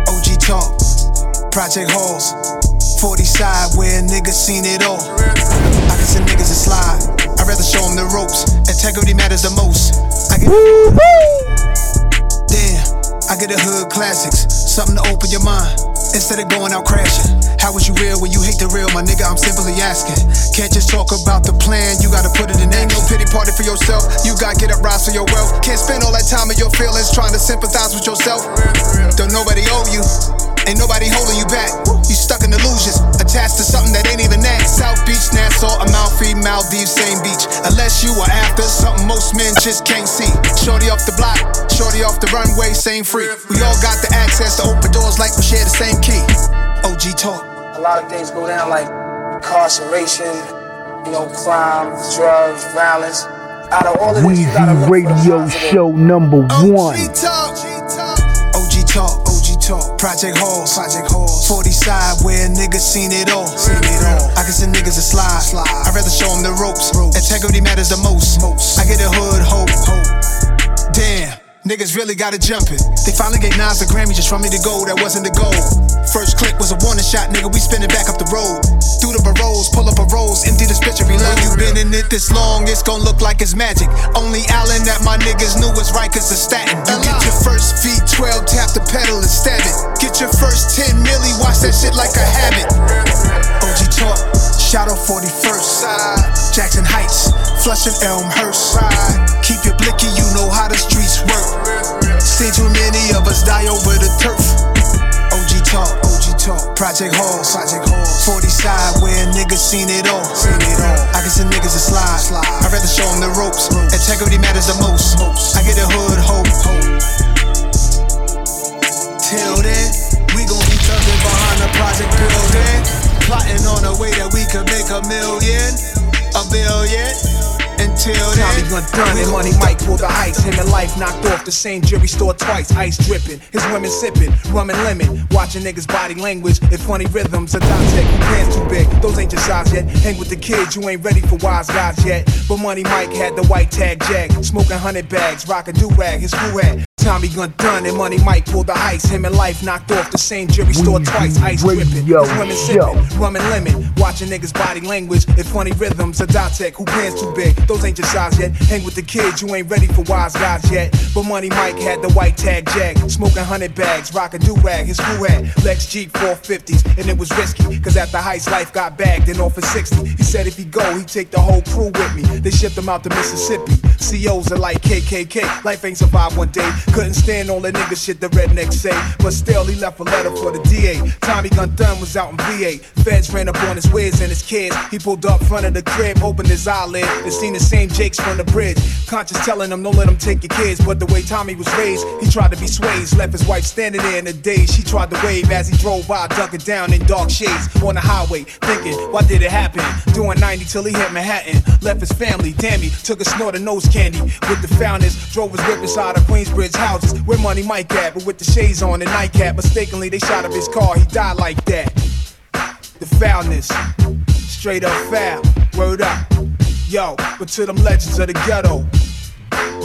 OG talk, Project Halls, 40 side where niggas seen it all. I can send niggas a slide. Rather show them the ropes. Integrity matters the most. I get Damn, I get the hood classics. Something to open your mind instead of going out crashing. How was you real when you hate the real, my nigga? I'm simply asking. Can't just talk about the plan, you gotta put it in. Ain't no pity party for yourself. You gotta get up, rise for your wealth. Can't spend all that time in your feelings trying to sympathize with yourself. Don't nobody owe you. Ain't nobody holding you back. You stuck in illusions, attached to something that ain't even that. South Beach, Nassau, Amalfi, Maldives, same beach. Unless you are after something most men just can't see. Shorty off the block, shorty off the runway, same free. We all got the access to open doors like we share the same key. OG talk. A lot of things go down like incarceration, you know, crime, drugs, violence. Out of all of this, you gotta Weezy look for the Radio positive. Show number one. Talk. OG talk, OG talk. Project Halls, Project Halls. 40 side where niggas seen it all. Seen it all. I can send niggas a slide. slide. I'd rather show them the ropes. Integrity matters the most. most. I get a hood hope. hope. Niggas really got it jumping. They finally gave Nas a Grammy just for me to go. That wasn't the goal. First click was a warning shot, nigga. We spinning back up the road. Through the barrows, pull up a rose, empty this bitch and reload. You been in it this long, it's gon' look like it's magic. Only Allen that my niggas knew was right cause it's statin. You get your first feet 12, tap the pedal and stab it. Get your first 10 milli, watch that shit like a habit. OG talk, Shadow 41st side. Jackson Heights, Flushing Elmhurst. Keep your blicky, you know how the streets work. Seen too many of us die over the turf. OG talk, OG talk. Project Halls, Project Halls. 40 side where niggas seen it all. Seen it all. I can send niggas a slide. slide. I'd rather show them the ropes. Integrity matters the most. I get a hood hope. Till then, we gon' be thugging behind the project building. Plotting on a way that we could make a million, a billion. Until Tommy gun done and money Mike pulled the ice. Him and life knocked off the same jury store twice. Ice dripping, his women sipping, rum and lemon. Watching niggas body language and funny rhythms. A dot tech, who pants too big. Those ain't your size yet. Hang with the kids, you ain't ready for wise guys yet. But money Mike had the white tag jag, smoking hundred bags, rocking do rag. His crew had Tommy gun done and money Mike pulled the ice. Him and life knocked off the same jury store twice. Ice dripping, his women sipping, rum and lemon. Watching niggas body language and funny rhythms. A dot tech, who pants too big. Those ain't your size yet. Hang with the kids, you ain't ready for wise guys yet. But money Mike had the white tag jag, smoking hundred bags, rocking do rag. His crew had Lex Jeep 450s, and it was risky. Cause the heist, life got bagged and offered 60. He said if he go, he'd take the whole crew with me. They shipped him out to Mississippi. COs are like KKK. Life ain't survived one day. Couldn't stand all the nigga shit the rednecks say. But still, he left a letter for the DA. Tommy Gun Dunn was out in VA. Feds ran up on his whiz and his kids. He pulled up front of the crib, opened his eyelid, and seen the same Jakes from the bridge. Conscious telling him, don't let him take your kids. But the way Tommy was raised, he tried to be swayed. Left his wife standing there in the daze. She tried to wave as he drove by, ducking down in dark shades on the highway. Thinking, why did it happen? Doing 90 till he hit Manhattan. Left his family, damn he took a snort of nose candy. With the founders, drove his whip inside of Queensbridge houses. Where money might get, but with the shades on and nightcap. Mistakenly, they shot up his car, he died like that. The foulness, straight up foul, word up. Yo, but to them legends of the ghetto,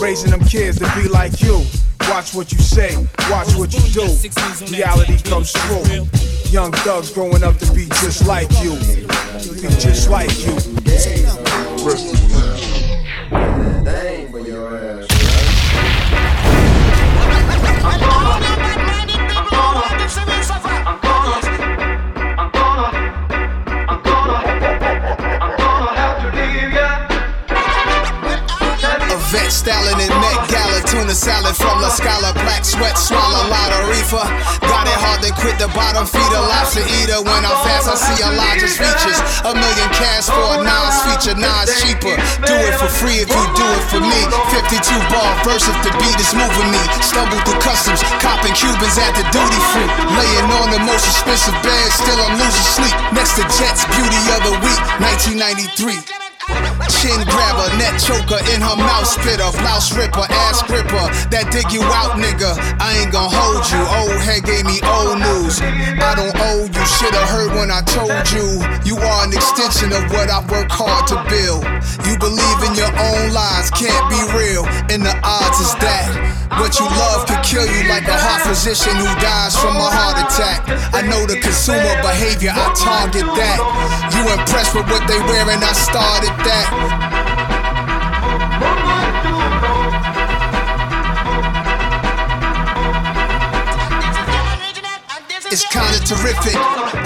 raising them kids to be like you. Watch what you say, watch what you do. Reality comes true. Young thugs growing up to be just like you, be just like you. Dollar scholar, black sweat, swallow a lot of reefer. Got it hard to quit the bottom feeder, lobster eater. When I'm fast, I see Elijah's features. A million cash for a Nas feature, Nas cheaper. Do it for free if you do it for me. 52 bar verse if the beat is moving me. Stumble through customs, copping Cubans at the duty free. Laying on the most expensive bed, still I'm losing sleep. Next to Jets, beauty of the week, 1993. Chin grabber, net choker, in her mouth spitter, blouse ripper, ass gripper, that dig you out, nigga. I ain't gon' hold you. Old head gave me old news. I don't owe you. Shoulda heard when I told you. You are an extension of what I work hard to build. You believe in your own lies, can't be real, and the odds is that. What you love could kill you like a heart physician who dies from a heart attack. I know the consumer behavior, I target that. You impressed with what they wear, and I started that. It's kinda terrific.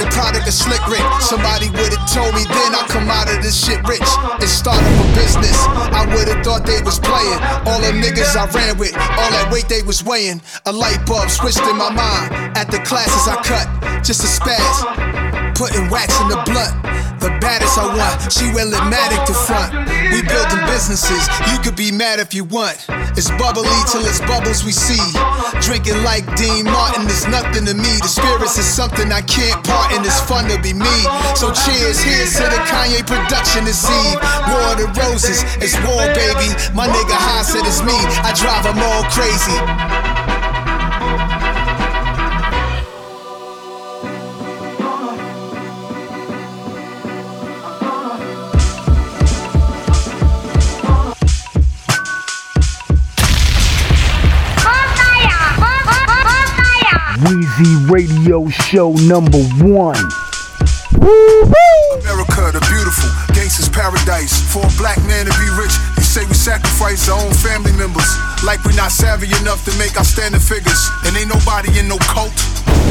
The product of Slick Rick. Somebody would've told me then I'd come out of this shit rich and start up a business. I would've thought they was playing. All the niggas I ran with, all that weight they was weighing. A light bulb switched in my mind. At the classes I cut, just a spaz. Putting wax in the blunt. The baddest I want, she Willimatic to front. We building businesses, you could be mad if you want. It's bubbly till it's bubbles we see. Drinking like Dean Martin is nothing to me. The spirits is something I can't part and It's fun to be me. So cheers, here's to the Kanye production this Eve. War the Roses, it's war, baby. My nigga High said it's me. I drive them all crazy. Radio Show number one. America, the beautiful, gangsters paradise. For a black man to be rich, you say we sacrifice our own family members. Like we're not savvy enough to make outstanding figures. And ain't nobody in no cult.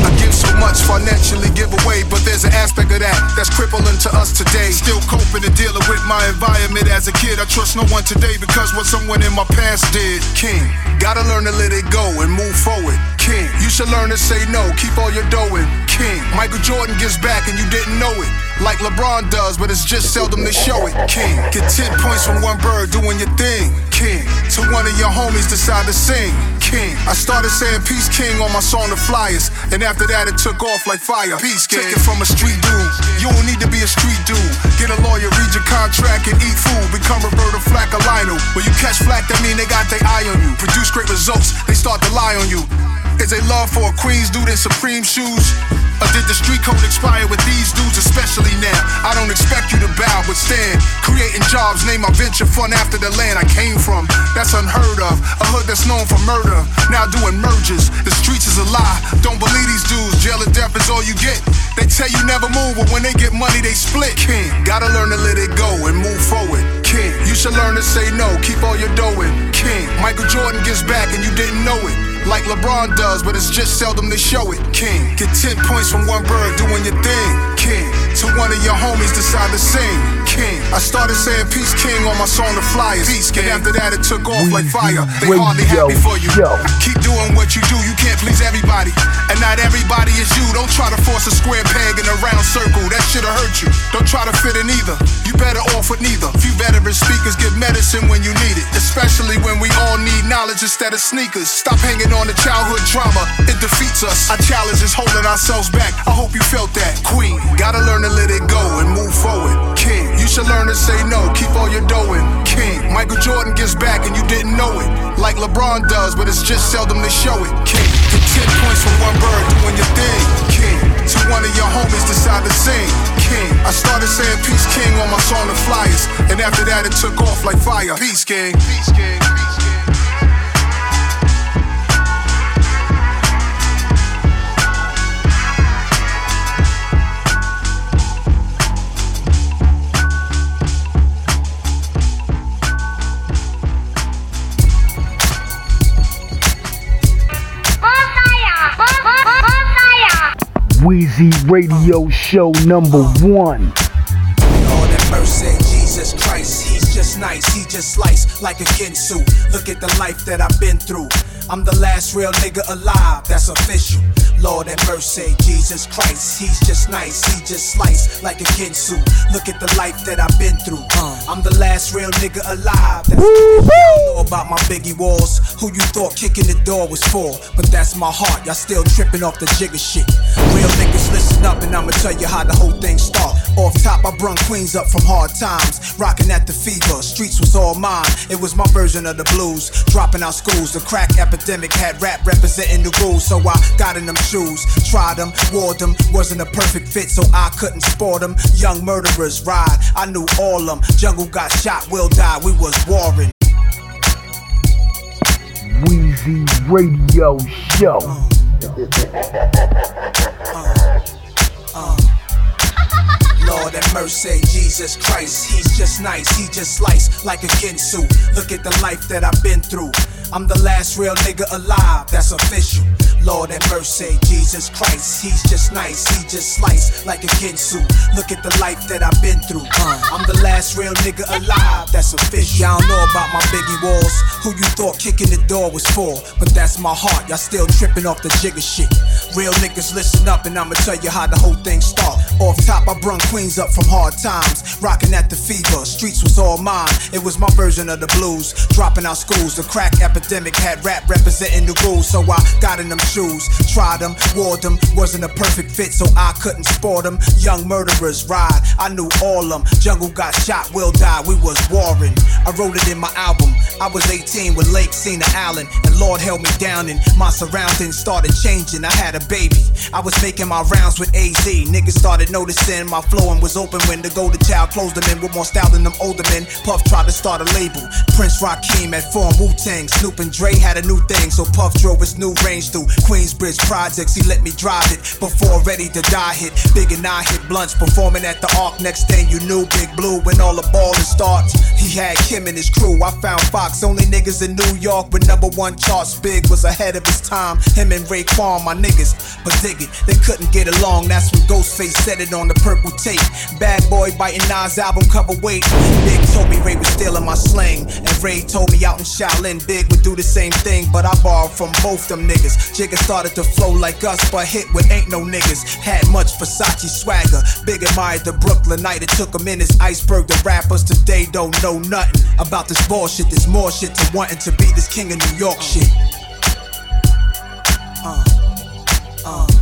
I give so much financially give away, but there's an aspect of that that's crippling to us today. Still coping and dealing with my environment as a kid. I trust no one today because what someone in my past did. King, gotta learn to let it go and move forward. King, you should learn to say no, keep all your dough in. King, Michael Jordan gives back and you didn't know it. Like LeBron does, but it's just seldom they show it. King, get 10 points from one bird doing your thing. King, to one of your homies decide to sing. King, I started saying Peace King on my song The Flyers, and after that it took off like fire. Peace King, take it from a street dude. You don't need to be a street dude. Get a lawyer, read your contract, and eat food. Become Roberta Flack or Lionel. When you catch flack, that mean they got their eye on you. Produce great results, they start to lie on you. Is they love for a Queens dude in Supreme shoes? Or did the street code expire with these dudes, especially now? I don't expect you to bow, but stand. Creating jobs, name my venture fun after the land I came from. That's unheard of. A hood that's known for murder. Now doing mergers. The streets is a lie. Don't believe these dudes. Jail or death is all you get. They tell you never move, but when they get money, they split. King, gotta learn to let it go and move forward. King, you should learn to say no, keep all your dough in. King, Michael Jordan gets back and you didn't know it. Like LeBron does, but it's just seldom they show it. King, get 10 points from one bird doing your thing. King, to one of your homies decide to sing. King, I started saying Peace King on my song The Flyers. Peace King. And after that it took off like fire. They hardly happy for you. Keep doing what you do, you can't please everybody. And not everybody is you. Don't try to force a square peg in a round circle. That shit'll hurt you. Don't try to fit in either. You better off with neither. Few veteran speakers give medicine when you need it. Especially when we all need knowledge instead of sneakers. Stop hanging on to childhood trauma. It defeats us. Our challenge is holding ourselves back. I hope you felt that. Queen, gotta learn to let it go and move forward. King, you should learn to say no. Keep all your dough in. King, Michael Jordan gives back and you didn't know it. Like LeBron does, but it's just seldom they show it. King, get 10 points from one bird doing your thing. King, to one of your homies decide to sing. King, I started saying Peace King on my song The Flyers. And after that it took off like fire. Peace King. Peace King. Weezy Radio Show number one. Lord have mercy, Jesus Christ. He's just nice, he just slice like a Ginsu. Look at the life that I've been through. I'm the last real nigga alive, that's official. Lord have mercy, Jesus Christ. He's just nice, he just slice like a Ginsu. Look at the life that I've been through. Uh, I'm the last real nigga alive. That's Y'all know about my biggie walls. Who you thought kicking the door was for? But that's my heart, y'all still tripping off the jigger shit. Real niggas listen up and I'ma tell you how the whole thing start. Off top, I brung Queens up from hard times. Rocking at the fever, streets was all mine. It was my version of the blues. Dropping out schools, the crack epidemic had rap representing the rules. So I got in them shoes, tried them, wore them. Wasn't a perfect fit, so I couldn't sport them. Young murderers ride, I knew all them. Jungle got shot, will die, we was warring. Weezy Radio Show. Uh. (laughs) Uh. Lord have mercy, Jesus Christ. He's just nice, he just slice like a Ginsu. Look at the life that I've been through. I'm the last real nigga alive, that's official. Lord have mercy, Jesus Christ. He's just nice, he just slice like a Ginsu. Look at the life that I've been through. Uh, I'm the last real nigga alive, that's official. Y'all know about my biggie walls. Who you thought kicking the door was for? But that's my heart, y'all still tripping off the jigger shit. Real niggas listen up and I'ma tell you how the whole thing start. Off top, I brung Queens up from hard times. Rocking at the fever, streets was all mine. It was my version of the blues. Dropping out schools, the crack epidemic had rap representing the rules. So I got in them shoes, tried them, wore them. Wasn't a perfect fit, so I couldn't sport them. Young murderers ride, I knew all them. Jungle got shot, will die, we was warring. I wrote it in my album. I was 18 with Lake Cena Allen, and Lord held me down, and my surroundings started changing. I had a baby. I was making my rounds with AZ. Niggas started noticing my flow and was open when the golden child closed them in with more style than them older men. Puff tried to start a label. Prince Rakim had formed Wu Tang. Snoop and Dre had a new thing, so Puff drove his new range through Queensbridge projects. He let me drive it before Ready to Die hit. Big and I hit blunts performing at the Arc. Next thing you knew, Big Blue when all the ballin' starts. He had Kim and his crew. I found Fox, only niggas in New York with number one charts. Big was ahead of his time. Him and Raekwon, my niggas. But dig it, they couldn't get along. That's when Ghostface said it on the purple tape. Bad boy biting Nas album cover weight. Big told me Ray was stealing my slang. And Ray told me out in Shaolin, Big would do the same thing. But I borrowed from both them niggas. Jigga started to flow like us, but hit with ain't no niggas. Had much Versace swagger. Big admired the Brooklynite. It took a minute. Iceberg, the rappers today don't know nothing about this bullshit. There's more shit to wanting to be this king of New York shit. Uh, uh.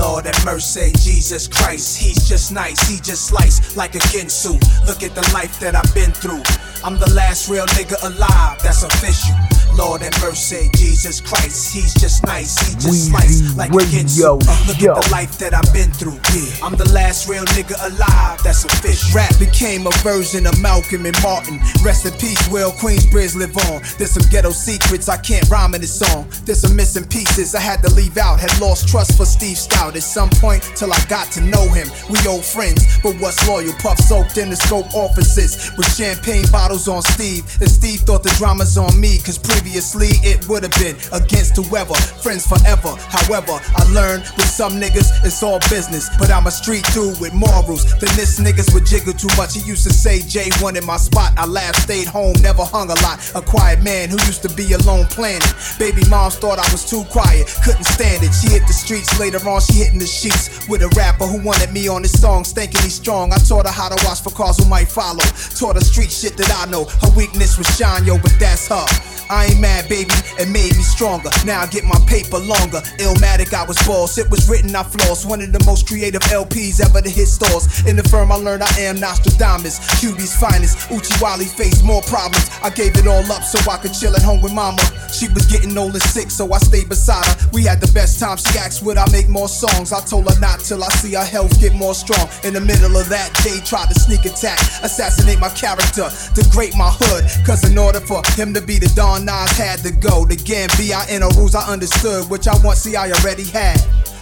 Lord have mercy, Jesus Christ. He's just nice, he just slice like a Ginsu. Look at the life that I've been through. I'm the last real nigga alive, that's official. Lord have mercy, Jesus Christ. He's just nice, he just slice like a Ginsu. Uh, look at the life that I've been through. Yeah, I'm the last real nigga alive, that's official. Rap became a version of Malcolm and Martin. Rest in peace, Will Queensbridge live on. There's some ghetto secrets I can't rhyme in this song. There's some missing pieces I had to leave out. Had lost trust for Steve Stout at some point till I got to know him. We old friends, but what's loyal? Puff soaked in the scope offices with champagne bottles on Steve. And Steve thought the drama's on me, cause previously it would have been against whoever. Friends forever. However, I learned with some niggas it's all business. But I'm a street dude with morals. Then this niggas would jiggle too much. He used to say Jay wanted my spot. I laughed, stayed home, never hung a lot. A quiet man who used to be alone planning. Baby moms thought I was too quiet, couldn't stand it. She hit the streets later on, she hitting the sheets with a rapper who wanted me on his song, stinkingly strong. I taught her how to watch for cars who might follow. Taught her street shit that I know. Her weakness was shine, yo, but that's her. I ain't mad, baby, it made me stronger. Now I get my paper longer. Illmatic, I was boss. It was written, I floss. One of the most creative LPs ever to hit stores. In the firm, I learned I am Nostradamus, QB's finest. Uchiwali faced more problems. I gave it all up so I could chill at home with mama. She was getting old and sick, so I stayed beside her. We had the best time. She asked, Would I make more songs? I told her not till I see her health get more strong. In the middle of that, Jay tried to sneak attack, assassinate my character, degrade my hood. Cause in order for him to be the Don Nas had to go. The Gambino rules I understood, which I once see I already had.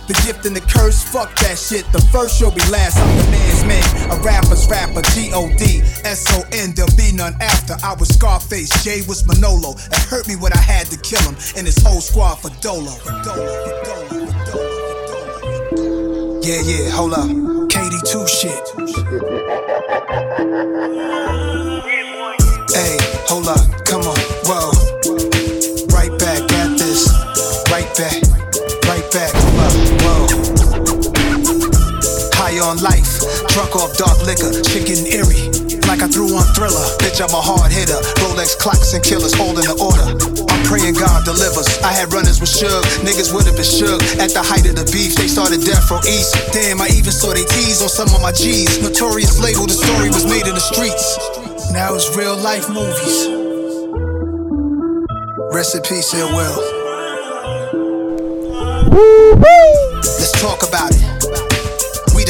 The gift and the curse, fuck that shit. The first shall be last. I'm the man's man, a rapper's rapper. G O D S O N. There'll be none after. I was Scarface, Jay was Manolo. It hurt me when I had to kill him and his whole squad for Dolo. For Dolo, for Dolo, for Dolo. Yeah, yeah, hold up. KD2 shit. hey, hold up, come on, whoa. Right back at this. Right back, right back, whoa. High on life, drunk off dark liquor, chicken eerie. Like I threw on thriller, bitch, I'm a hard hitter. Rolex clocks and killers holding the order. I'm praying God delivers. I had runners with Suge, niggas would have been shook. At the height of the beef, they started death from East. Damn, I even saw they tease on some of my G's. Notorious label, the story was made in the streets. Now it's real life movies. Rest in Ill Will. Let's talk about it.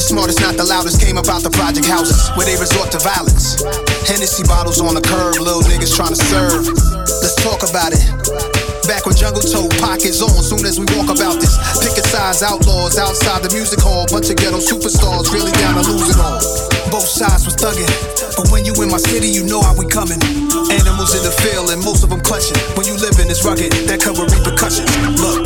Smartest, not the loudest. Came about the project houses where they resort to violence. Hennessy bottles on the curb, little niggas trying to serve. Let's talk about it. Back when Jungle Toe pockets on, soon as we walk about this. Picket size outlaws outside the music hall. Bunch of ghetto superstars really down to lose it all. Both sides was thugging, but when you in my city, you know how we coming. Animals in the field and most of them clutching. When you live in this rugged, that with repercussions. Look,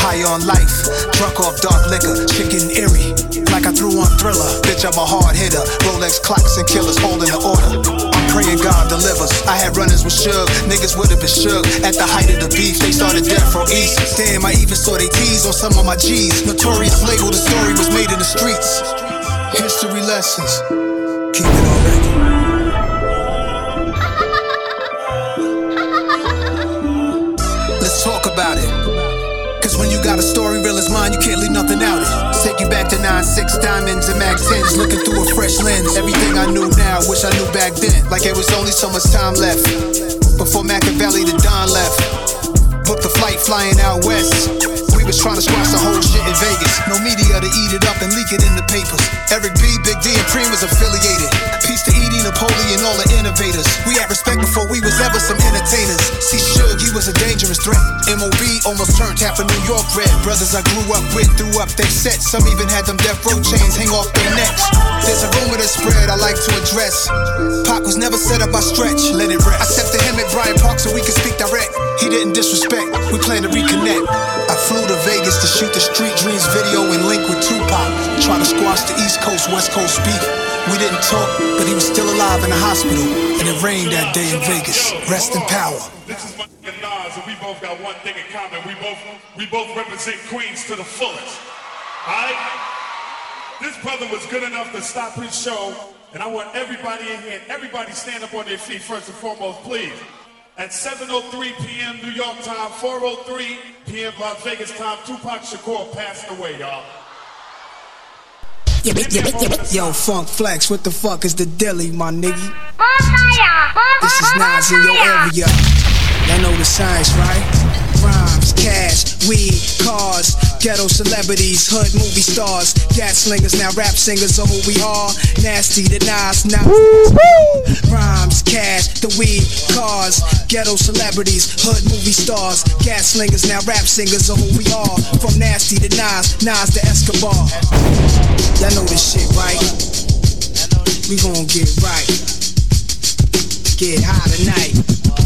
high on life, drunk off dark liquor, chicken eerie. Like I threw on thriller, bitch, I'm a hard hitter. Rolex clocks and killers holding the order. I'm praying God delivers. I had runners with Suge, niggas would have been shook. At the height of the beef, they started death from East. Damn, I even saw they tease on some of my G's. Notorious label, the story was made in the streets. History lessons. Keep it on record. (laughs) Let's talk about it. When you got a story real as mine, you can't leave nothing out. Take you back to 9-6 diamonds and Max 10s, looking through a fresh lens. Everything I knew now, wish I knew back then. Like it was only so much time left. Before Machiavelli the Don left. Booked the flight flying out west. Trying to squash the whole shit in Vegas. No media to eat it up and leak it in the papers. Eric B, Big D, and Preem was affiliated. Peace to Edie, Napoleon, all the innovators. We had respect before we was ever some entertainers. See, Suge, he was a dangerous threat. MOB almost turned half of New York red. Brothers I grew up with threw up their sets. Some even had them death row chains hang off their necks. There's a rumor that spread I like to address. Pac was never set up by stretch. Let it rest. I stepped to him at Bryant Park so we could speak direct. He didn't disrespect. We plan to reconnect. I flew to Vegas to shoot the Street Dreams video and link with Tupac. Try to squash the East Coast, West Coast beef. We didn't talk, but he was still alive in the hospital. And it rained that day in Vegas. Rest in power. This is my Nas, and we both got one thing in common. We both we both represent Queens to the fullest. Alright? This brother was good enough to stop his show, and I want everybody in here, everybody stand up on their feet first and foremost, please. At 7.03 p.m. New York time, 4.03 p.m. Las Vegas time, Tupac Shakur passed away, y'all. Yo, Funk Flex, what the fuck is the dilly, my nigga? This is Nas in your area. Y'all know the science, right? Rhymes, cash, weed, cars, ghetto celebrities, hood movie stars, gas slingers, now rap singers are who we are. Nasty the Nas, now. Rhymes, cash, the weed, cars, ghetto celebrities, hood movie stars, gas slingers, now rap singers are who we are. From Nasty to Nas, Nas to Escobar. Y'all know this shit, right? We gon' get right. Get high tonight.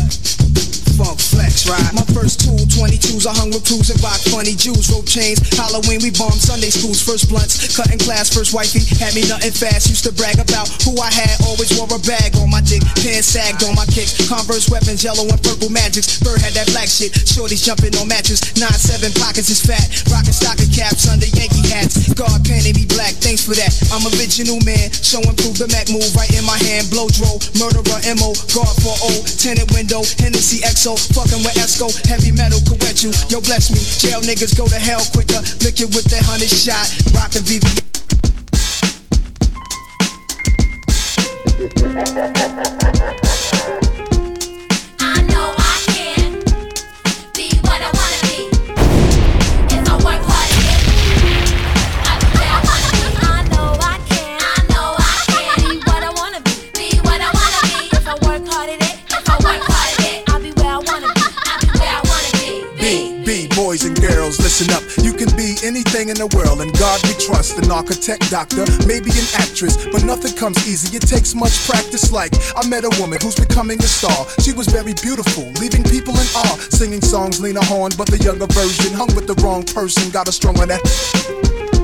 Funk flex, right? My first tool, 22s, I hung with crews and rock funny Jews, rope chains. Halloween, we bombed Sunday schools, first blunts, cutting class, first wifey. Had me nothing fast, used to brag about who I had. Always wore a bag on my dick, pants sagged on my kicks. Converse weapons, yellow and purple magics. Bird had that black shit, shorties jumping on matches. 9-7 pockets is fat, rocking stocking caps under Yankee hats. God painted me black, thanks for that. I'm a original man, show and prove the Mac move right in my hand. Blow dro, murderer, MO, guard for O, tenant window, Hennessy XO, fucking with Esco, heavy metal could wet you. Yo, bless me, jail niggas go to hell quicker. Lick it with that hundred shot, rockin' VV. (laughs) boys and girls, listen up. You can be anything in the world, and God we trust. An architect, doctor, maybe an actress, but nothing comes easy. It takes much practice. Like, I met a woman who's becoming a star. She was very beautiful, leaving people in awe. Singing songs, Lena Horne, but the younger version hung with the wrong person. Got a strung on that.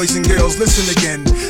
Boys and girls, listen again.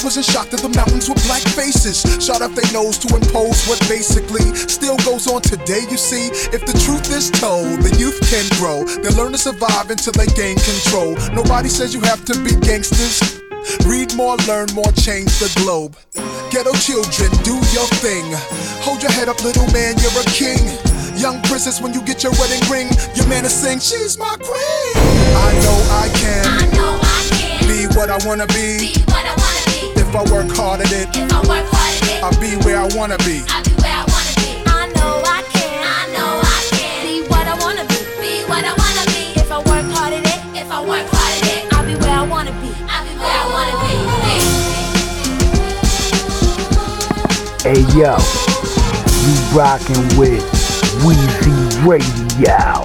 wasn't shocked at the mountains with black faces. Shot up their nose to impose what basically still goes on today. You see, if the truth is told, the youth can grow. They learn to survive until they gain control. Nobody says you have to be gangsters. Read more, learn more, change the globe. Ghetto children, do your thing. Hold your head up, little man, you're a king. Young princess, when you get your wedding ring, your man is sing, she's my queen. I know I can. I know I can. Be what I wanna be. Be If I work hard at it, If I work hard at it. I'll be where I wanna be. I'll be where I wanna be. I know I can. I know I can. Be what I wanna be. Be what I wanna be. If I work hard at it. If I work hard at it. I'll be where I wanna be. I'll be where I wanna be. Hey yo, you rockin' with Weezy Radio.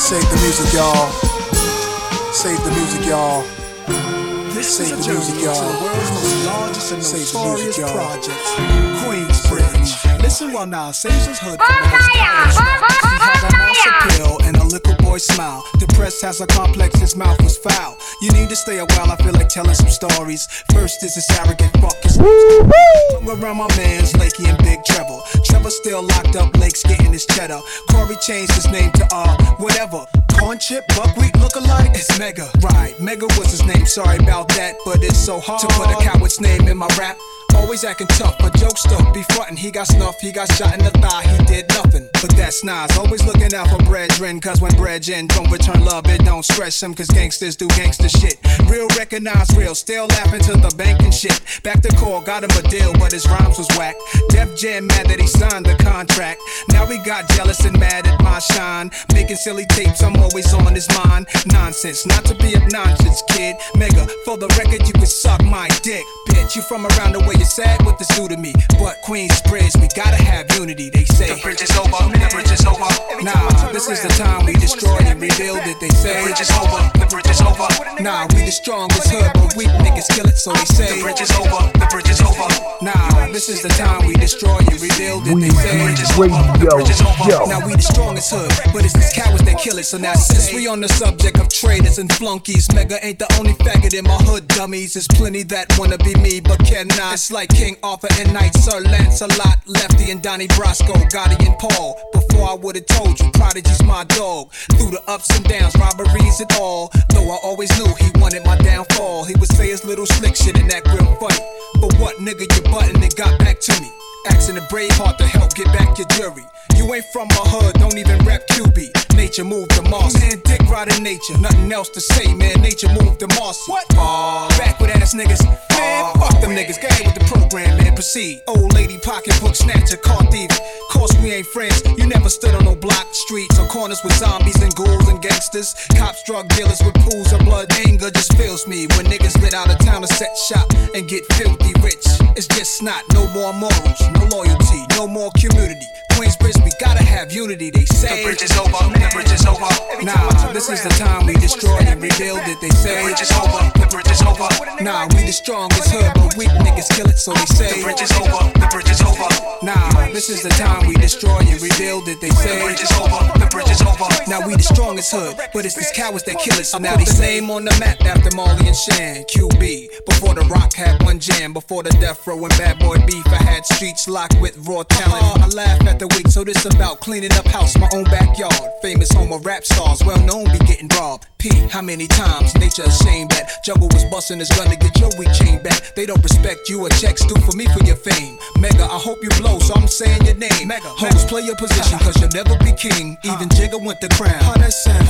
Save the music, y'all. Save the music, y'all. Save the music, y'all. the world's most largest and notorious music, y'all. Queensbridge. Listen while now Caesar's hood for the most stylish. He had a mouse appeal and a little boy smile. Depressed has a complex, his mouth was foul. You need to stay a while, I feel like telling some stories. First is this arrogant fuck Hung around my mans, Lakey and Big Trevor. Trevor still locked up, Lake's getting his cheddar. Corey changed his name to uh, whatever. Corn chip, buckwheat look alike, it's Mega. Right, Mega was his name, sorry about that, but it's so hard to put a coward's name in my rap. Always acting tough, but jokester be frontin'. He got snuff, he got shot in the thigh, he did nothing. But that's Nas, always looking out for brethren, cause when brethren don't return love, it don't stress him, cause gangsters do gangster shit. Real recognize real, still laughing to the bank and shit. Back to core, got him a deal, but his rhymes was whack. Def Jam mad that he signed the contract. Now he got jealous and mad at my shine. Making silly tapes, I'm always on his mind. Nonsense, not to be obnoxious, kid. Mega, for the record, you could suck my dick. Bitch, you from around the way, you're sad what this do to me. But Queensbridge, we gotta have unity, they say. The bridge is over, the bridge is over. Nah, this is the time we destroy and rebuild it, they say. The bridge is over, the bridge is over. Nah, we the strongest hood, but weak niggas kill it, so they say. The bridge is over, the bridge is over. Nah, this is the time we destroy and rebuild it, they say. The bridge is over, the bridge is over. Now we the strongest hood, but it's these cowards that kill it, so now since we on the subject of traitors and flunkies, Mega ain't the only faggot in my hood, dummies. There's plenty that wanna be me, but cannot. It's like King Arthur and Knight Sir Lancelot, Lefty and Donnie Brasco, Gotti and Paul. Before I would've told you, Prodigy's my dog. Through the ups and downs, robberies and all. Though I always knew he wanted my downfall. He would say his little slick shit in that real funny. But what nigga you button it got back to me? Asking a brave heart to help get back your jury. You ain't from my hood, don't even rep QB. Nature moved to Mars. Man, dick riding nature, nothing else to say, man. Nature moved to Mars. What? Uh, back with ass niggas. Man, fuck them niggas. Ahead with the program, and Proceed. Old lady pocketbook snatcher, car thief. Course we ain't friends. You never stood on no block, streets, or corners with zombies and ghouls and gangsters. Cops, drug dealers with pools of blood. Anger just fills me when niggas get out of town to set shop and get filthy rich. It's just not no more morals, no loyalty, no more community. Queensbridge, we gotta have unity. They say The bridge is over, the bridge is over. Nah, this is the time we destroy and rebuild it. They say The bridge is over, the bridge is over. Nah, we the strongest hood, but weak niggas kill it, so they say The bridge is over, the bridge is over. Nah, this is the time we destroy and rebuild it. They say The bridge is over, the bridge is over. Now we the strongest hood, but it's these cowards that kill it. So now they name on the map after Marley and Shan. QB, before the Roc had one jam, before the death row and bad boy beef, I had streets locked with raw talent. Uh-huh. I laugh at the weak, so this about cleaning up house, my own backyard. Famous home of rap stars, well known be getting robbed. P, how many times nature ashamed that Jungle was busting his gun to get your weak chain back. They don't respect you or checks due for me for your fame. Mega, I hope you blow, so I'm saying your name. Mega, hoes play your position, cause you'll never be king. Even Jigga went the crown.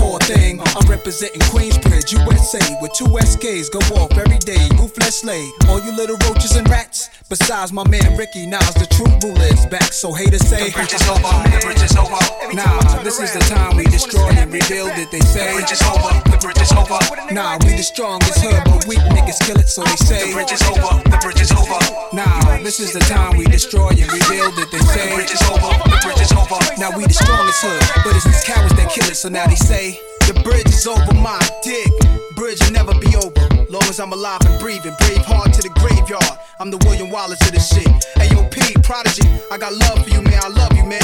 Poor thing, I'm representing Queensbridge, USA, with two SKs go off every day. Ruthless slay, all you little roaches and rats. Besides my man Ricky, now's the true ruler is back. So haters say, The bridge is over, the bridge is over. Nah, this is the time we destroy and rebuild it. They say, The bridge is over, the bridge is over. Nah, we the strongest hood, but weak niggas kill it, so they say. The bridge is over, the bridge is over. Nah, this is the time we destroy and rebuild it. They say. The bridge is over, the bridge is over. Now we the strongest hood, but it's these cowards that kill it, so now they say. The bridge is over my dick. Bridge will never be over. Long as I'm alive and breathing. Brave hard to the graveyard. I'm the William Wallace of this shit. AOP, Prodigy, I got love for you, man. I love you, man.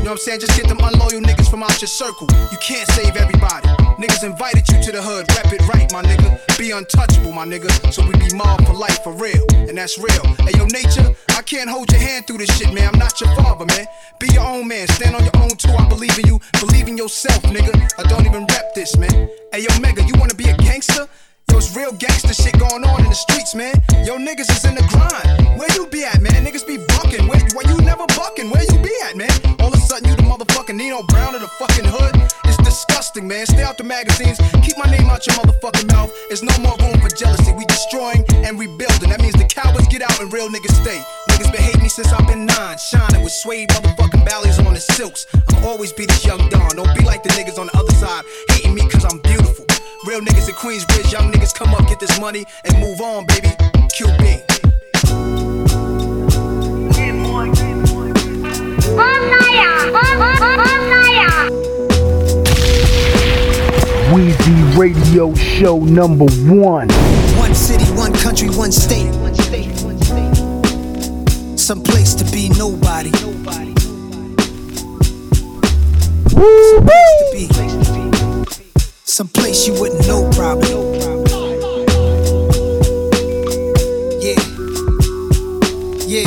You know what I'm saying? Just get them unloyal niggas from out your circle. You can't save everybody. Niggas invited you to the hood, rep it right, my nigga. Be untouchable, my nigga. So we be mobbed for life, for real. And that's real. Hey, yo, nature, I can't hold your hand through this shit, man. I'm not your father, man. Be your own man. Stand on your own too. I believe in you. Believe in yourself, nigga. I don't even rep this, man. Hey, yo, Mega, you wanna be a gangster? Yo, it's real gangster shit going on in the streets, man. Yo, niggas is in the grind. Where you be at, man? Niggas be bucking. Where, where you never bucking? Where you be at, man? All of a sudden, you the motherfucking Nino Brown of the fucking hood. It's disgusting, man. Stay out the magazines. Keep my name out your motherfucking mouth. There's no more room for jealousy. We destroying and rebuilding. That means the cowards get out and real niggas stay. Niggas been hating me since I've been nine. Shining with suede motherfucking ballets on the silks. I'll always be this young Don. Don't be like the niggas on the other side hating me cause I'm beautiful. Real niggas in Queensbridge, young niggas come up, get this money, and move on, baby. QB. Weezy Radio Show number one. One city, one country, one state. Some place to be nobody. Some place to be. Some place you wouldn't know probably. Yeah. Yeah.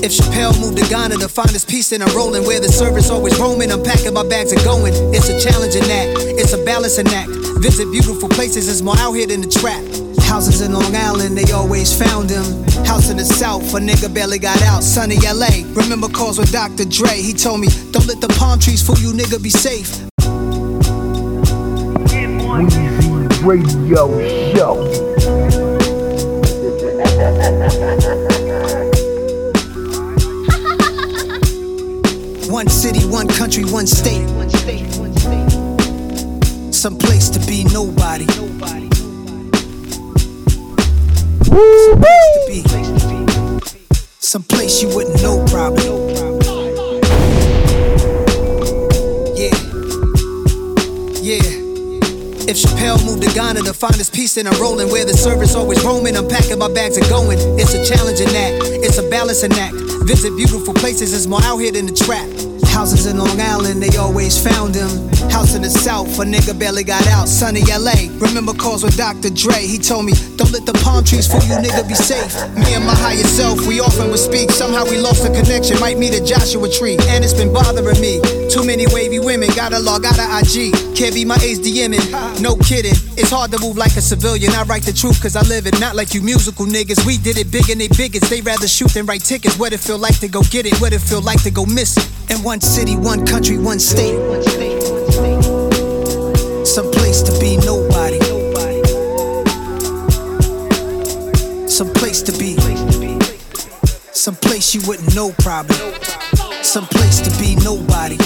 If Chappelle moved to Ghana to find his peace, then I'm rolling where the service always roaming. I'm packing my bags and going. It's a challenging act, it's a balancing act. Visit beautiful places, it's more out here than the trap. Houses in Long Island, they always found him. House in the South, a nigga barely got out. Sunny LA, remember calls with Dr. Dre. He told me, don't let the palm trees fool you, nigga, be safe. Weezy Radio Show. One city, one country, one state. Some place to be nobody. Some place to be. Some place you wouldn't know probably. Yeah. Yeah. If Chappelle moved to Ghana to find his peace, then I'm rolling where the service always roaming. I'm packing my bags and going. It's a challenging act, it's a balancing act. Visit beautiful places, it's more out here than the trap. Houses in Long Island, they always found him. House in the South, a nigga barely got out. Sunny LA, remember calls with Dr. Dre. He told me, don't let the palm trees fool you, nigga, be safe. Me and my higher self, we often would speak. Somehow we lost the connection, might meet a Joshua tree. And it's been bothering me. Too many wavy women, gotta log out of IG. Can't be my HDM D.M.ing. no kidding. It's hard to move like a civilian. I write the truth cause I live it, not like you musical niggas. We did it big and they bigots. They rather shoot than write tickets. What it feel like to go get it, what it feel like to go miss it. In one city, one country, one state. Some place to be nobody. Some place to be. Some place you wouldn't know probably. Some place to be nobody.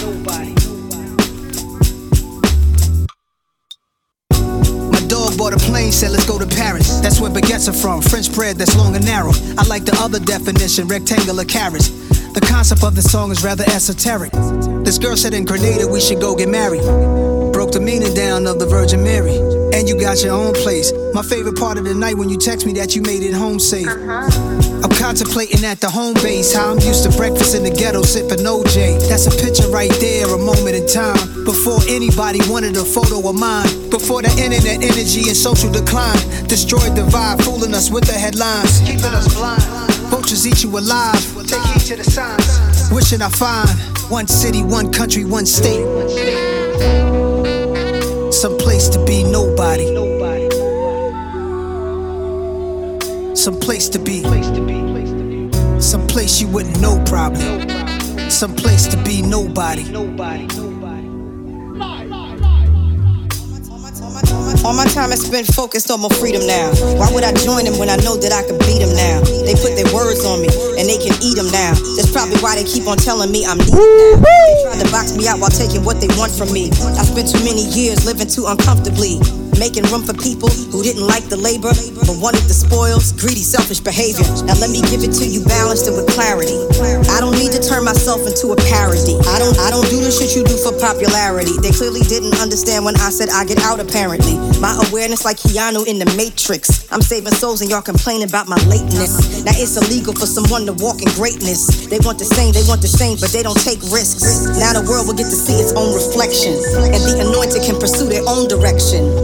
My dog bought a plane, said let's go to Paris. That's where baguettes are from, French bread that's long and narrow. I like the other definition, rectangular carrots. The concept of the song is rather esoteric. This girl said in Grenada we should go get married. Broke the meaning down of the Virgin Mary. And you got your own place. My favorite part of the night when you text me that you made it home safe. I'm contemplating at the home base how I'm used to breakfast in the ghetto sipping OJ. That's a picture right there, a moment in time. Before anybody wanted a photo of mine. Before the internet energy and social decline destroyed the vibe, fooling us with the headlines. Keeping us blind. Vultures eat you alive. Take heed to the signs. Wishing I find one city, one country, one state. Some place to be nobody. Some place to be. Some place you wouldn't know probably. Some place to be nobody. All my time is spent focused on my freedom now. Why would I join them when I know that I can beat them now? They put their words on me and they can eat them now. That's probably why they keep on telling me I'm needed now. They tried to box me out while taking what they want from me. I spent too many years living too uncomfortably. Making room for people who didn't like the labor but wanted the spoils, greedy, selfish behavior. Now let me give it to you balanced and with clarity. I don't need to turn myself into a parody. I don't I don't do the shit you do for popularity. They clearly didn't understand when I said I get out apparently. My awareness like Keanu in the Matrix. I'm saving souls and y'all complaining about my lateness. Now it's illegal for someone to walk in greatness. They want the same, they want the same, but they don't take risks. Now the world will get to see its own reflection. And the anointed can pursue their own direction.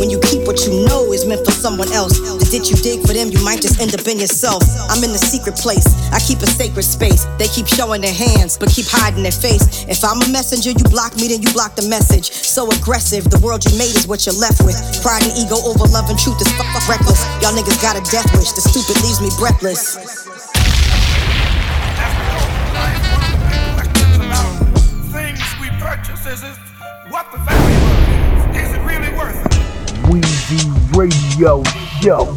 When you keep what you know is meant for someone else, the ditch you dig for them, you might just end up in yourself. I'm in the secret place, I keep a sacred space. They keep showing their hands, but keep hiding their face. If I'm a messenger, you block me, then you block the message. So aggressive, the world you made is what you're left with. Pride and ego over love and truth is fuck reckless. Y'all niggas got a death wish, the stupid leaves me breathless. Things we purchase is Weezy Radio Show.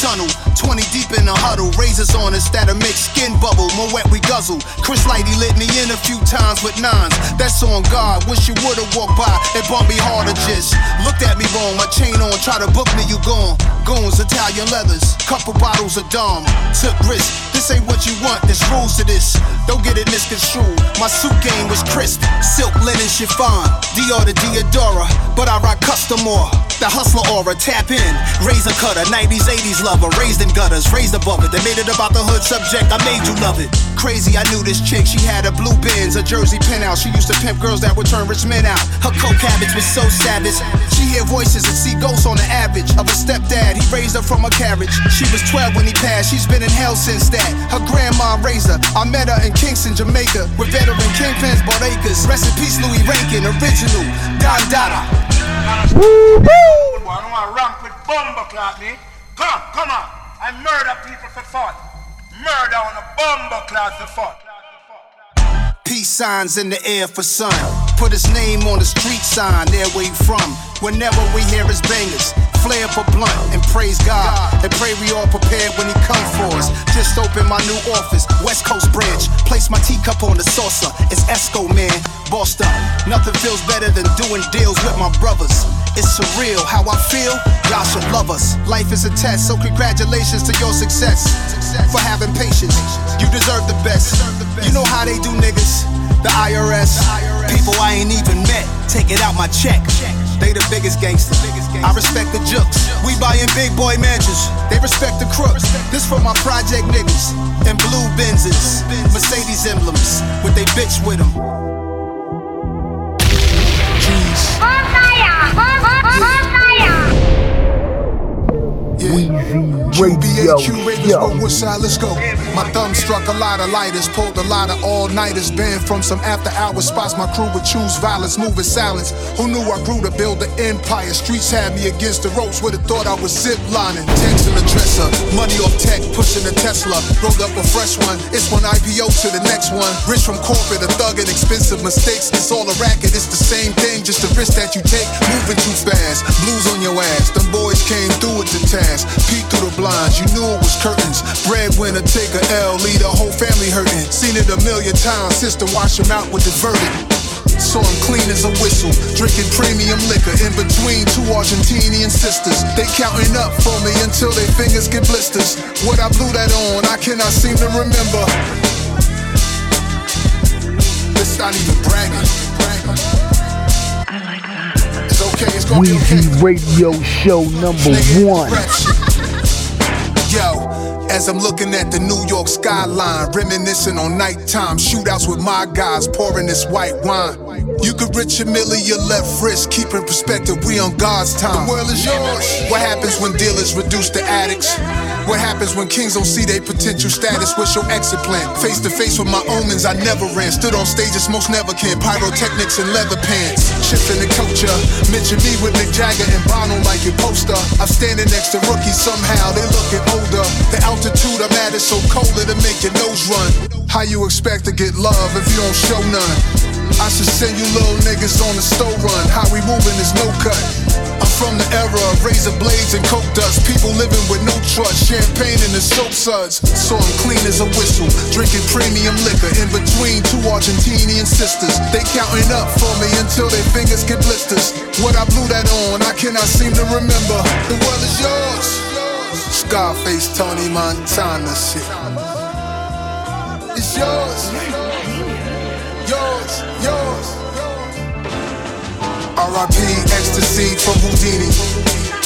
Tunnel, 20 deep in a huddle. Razors on us that'll make skin bubble. More wet we guzzle. Chris Lighty lit me in a few times with nines. That's on God. Wish you would've walked by. It bumped me harder just. Looked at me wrong. My chain on. Try to book me, you gone. Goons, Italian leathers. Couple bottles of Dom. Took risks. This ain't what you want. There's rules to this. Don't get it misconstrued. My suit game was crisp. Silk linen chiffon. Dior to Diadora. But I rock custom more. The hustler aura, tap in. Razor cutter, 90s, 80s lover. Raised in gutters, raised above it. They made it about the hood subject, I made you love it. Crazy, I knew this chick. She had a blue Benz, a Jersey penthouse. She used to pimp girls that would turn rich men out. Her coke habits was so savage. She hear voices and see ghosts on the average. Of a stepdad, he raised her from a carriage. She was 12 when he passed, she's been in hell since that. Her grandma raised her. I met her in Kingston, Jamaica. With veteran kingpins bought acres. Rest in peace, Louis Rankin, original. Don Dada. Woo woo! I don't want to rank with bumbo clock me. Come come on. I murder people for fun. Murder on a bumbo clock for fun. Peace signs in the air for sun. Put his name on the street sign, there where you from. Whenever we hear his bangers, flare a blunt and praise God. And pray we all prepared when he come for us. Just opened my new office, West Coast Bridge. Place my teacup on the saucer. It's Esco, man. Bossed up. Nothing feels better than doing deals with my brothers. It's surreal how I feel. Y'all should love us. Life is a test, so congratulations to your success. For having patience, you deserve the best. You know how they do niggas. The IRS, people I ain't even met. Take it out my check. They the biggest gangsters. I respect the jooks. We buying big boy mansions. They respect the crooks. This for my project niggas. And blue Benzes. Mercedes emblems. With they bitch with them. Weezy Radio Show. Woodside, let's go. My thumb struck a lot of lighters, pulled a lot of all nighters. Banned from some after hour spots, my crew would choose violence, move moving silence. Who knew I grew to build an empire? Streets had me against the ropes, would've thought I was ziplining. Text in the dresser, money off tech, pushing a Tesla. Rolled up a fresh one, it's one IPO to the next one. Rich from corporate, a thug and expensive mistakes. It's all a racket, it's the same thing, just the risk that you take. Moving too fast, blues on your ass. Them boys came through with the task. Peek through the blinds, you knew it was curtains. Breadwinner, take a L, lead a whole family hurting. Seen it a million times, sister wash him out with the verdict. I'm clean as a whistle, drinking premium liquor in between two Argentinian sisters. They counting up for me until their fingers get blisters. What I blew that on, I cannot seem to remember. It's not even bragging. Weezy Radio Show number one. Yo, as I'm looking at the New York skyline, reminiscing on nighttime shootouts with my guys, pouring this white wine. You could rich a million, your left wrist, keep in perspective, we on God's time. The world is yours. What happens when dealers reduce to addicts? What happens when kings don't see their potential status? What's your exit plan? Face to face with my omens, I never ran. Stood on stages most never can. Pyrotechnics and leather pants. Shifting the culture. Mention me with Mick Jagger and Bono like your poster. I'm standing next to rookies somehow, they looking older. The altitude I'm at is so cold it'll make your nose run. How you expect to get love if you don't show none? I should send you little niggas on the stove run. How we moving is no cut. I'm from the era of razor blades and coke dust. People living with no trust, champagne in the soap suds. So I'm clean as a whistle, drinking premium liquor in between two Argentinian sisters. They counting up for me until their fingers get blisters. What I blew that on, I cannot seem to remember. The world is yours. Scarface, Tony Montana shit. It's yours. Yours, yours. R.I.P. Ecstasy from Whodini.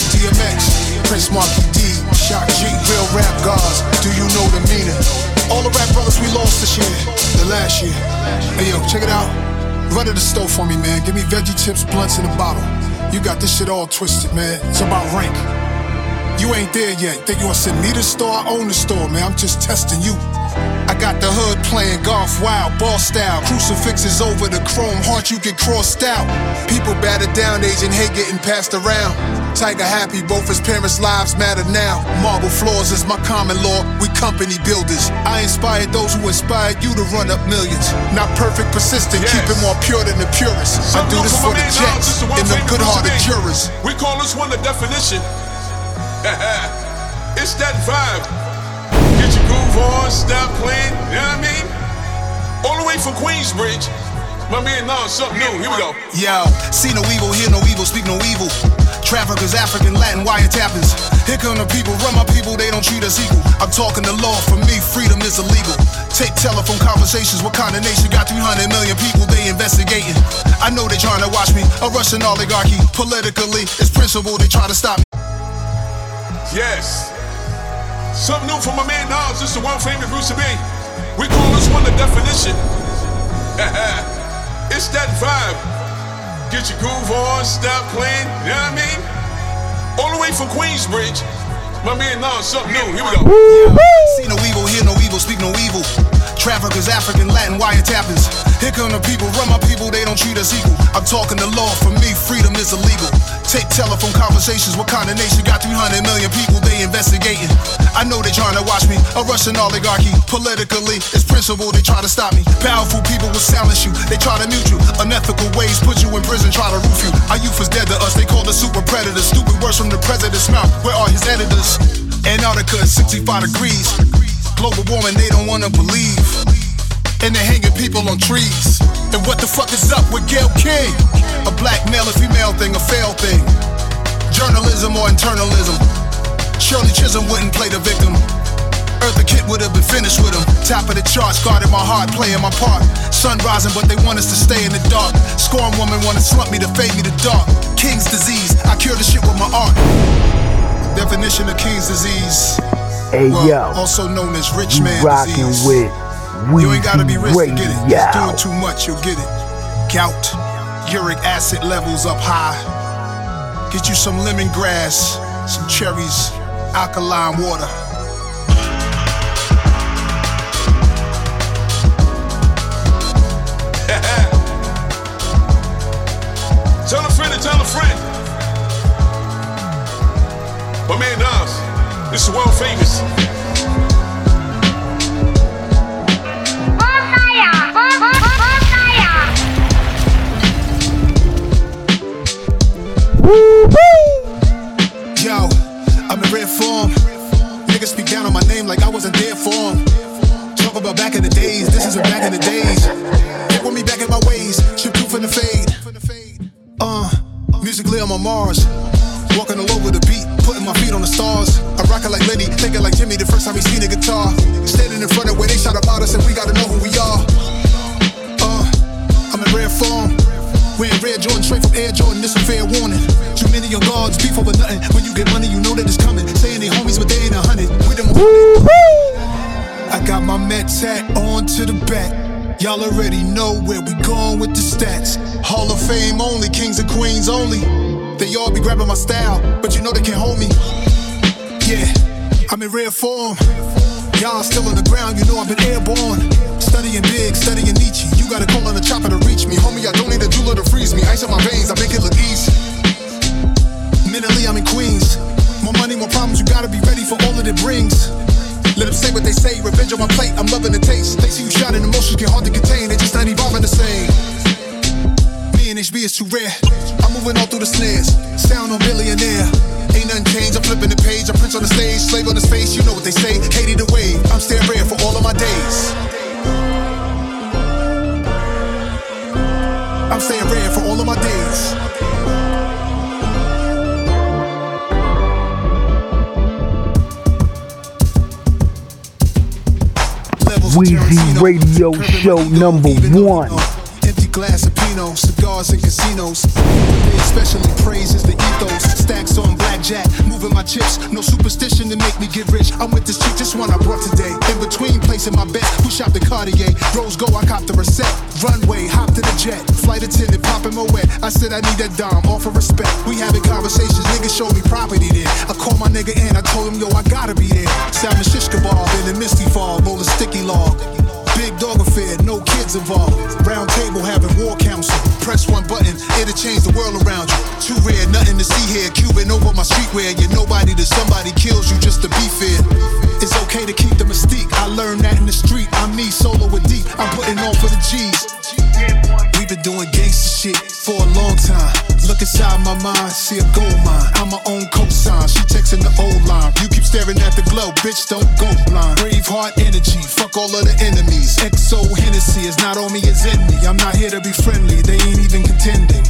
DMX, Prince Markie Dee, Shock G, real rap gods. Do you know the meaning? All the rap brothers we lost this year, the last year. Hey yo, check it out. Run to the store for me, man. Give me veggie chips, blunts in a bottle. You got this shit all twisted, man. It's about rank. You ain't there yet. Think you wanna send me to the store? I own the store, man. I'm just testing you. I got the hood playing golf wild, ball style. Crucifixes over the chrome heart, you get crossed out. People battered down, Asian hate getting passed around. Tiger happy, both his parents' lives matter now. Marble floors is my common law, we company builders. I inspired those who inspired you to run up millions. Not perfect, persistent, keep it more pure than the purest. I do this for the jets and the good hearted jurors. We call this one the definition. (laughs) it's that vibe. Get your groove on, stop playing, you know what I mean? All the way from Queensbridge. My man, no, something new. Here we go. Yo, see no evil, hear no evil, speak no evil. Traffickers, African, Latin, wiretappers. Here come the people, run my people, they don't treat us equal. I'm talking the law, for me, freedom is illegal. Take telephone conversations, what kind of nation got 300 million people they investigating? I know they trying to watch me, a Russian oligarchy. Politically, it's principle, they try to stop me. Yes. Something new from my man Nas. This is the one famous Bruce B. We call this one the definition. (laughs) it's that vibe. Get your groove on, stop playing, you know what I mean? All the way from Queensbridge. My man Nas, something new. Here we go. See no evil, hear no evil, speak no evil. Traffickers, African, Latin, wiretappers. Here come the people, run my people, they don't treat us equal. I'm talking the law, for me, freedom is illegal. Take telephone conversations, what kind of nation got 300 million people they investigating? I know they trying to watch me, a Russian oligarchy. Politically, it's principle, they try to stop me. Powerful people will silence you, they try to mute you. Unethical ways put you in prison, try to roof you. Our youth is dead to us, they call us super predators. Stupid words from the president's mouth, where are his editors? Antarctica is 65 degrees. Global warming, they don't wanna believe. And they're hanging people on trees. And what the fuck is up with Gayle King? A black male and female thing, a fail thing. Journalism or internalism. Shirley Chisholm wouldn't play the victim. Eartha Kitt would have been finished with him. Top of the charts, guarding my heart, playing my part. Sun rising, but they want us to stay in the dark. Scorn woman wanna slump me to fade me to dark. King's disease, I cure the shit with my art. Definition of King's disease. Hey well, yo, also known as rich man rocking disease. with we You ain't gotta be rich to get it. Just doing too much, you'll get it. Gout, uric acid levels up high. Get you some lemongrass, some cherries, alkaline water. (laughs) tell a friend to tell a friend. My man does. This is world famous. Yo, I'm in red form. Niggas speak down on my name like I wasn't there for 'em. Talk about back in the days, this isn't back in the days. Get with me back in my ways, ship proof in the fade. Uh, musically I'm on Mars. Walking all over the beat, putting my feet on the stars. I'm rocking like Lenny, thinking like Jimmy the first time he seen a guitar. Standing in front of where they shout about us and we gotta know who we are. Uh, I'm in rare form. Wearing red Jordan straight from Air Jordan, this a fair warning. Too many of guards beef over nothing. When you get money, you know that it's coming. Saying they homies, but they ain't a hundred. With them I got my Met tat on to the back. Y'all already know where we going with the stats. Hall of Fame only, kings and queens only. They all be grabbing my style, but you know they can't hold me. Yeah, I'm in rare form. Y'all still on the ground, you know I've been airborne. Studying big, studying Nietzsche. You gotta call on the chopper to reach me. Homie, I don't need a jeweler to freeze me. Ice in my veins, I make it look easy. Mentally, I'm in Queens. More money, more problems, you gotta be ready for all that it brings. Let them say what they say, revenge on my plate, I'm loving the taste. They see you shining, emotions get hard to contain, they just not evolving the same. Me and HB is too rare. I'm moving all through the snares. Sound on billionaire. Ain't nothing changed. I'm flipping the page. I prince on the stage. Slave on his face. You know what they say. The wave. I'm staying rare for all of my days. I'm staying rare for all of my days. Weezy Radio Show number one. Glass of Pinot, cigars and casinos. They especially praises the ethos. Stacks on blackjack, moving my chips. No superstition to make me get rich. I'm with this chick, just one I brought today. In between placing my bet, who shop the Cartier? Rose go, I cop the reset. Runway, hop to the jet. Flight attendant, popping my wet. I said I need that dime, offer respect. We having conversations, niggas show me property then. I call my nigga in, I told him, yo, I gotta be there. Salmon shish kebab in the misty fog, roll a sticky log. Big dog affair, no kids involved. Round table having war council. Press one button, it'll change the world around you. Too rare, nothing to see here. Cuban over my streetwear. You're nobody till somebody kills you just to be fair. It's okay to keep the mystique. I learned that in the street. I'm me, solo with deep. I'm putting on for the G's. We've been doing gangster shit for a long time. Look inside my mind, see a gold mine. I'm my own cosign. She texting the old line. You keep staring at the glow, bitch, don't go blind. Brave heart energy, fuck all of the enemies. XO Hennessy is not on me, it's in me. I'm not here to be friendly, they ain't even contending.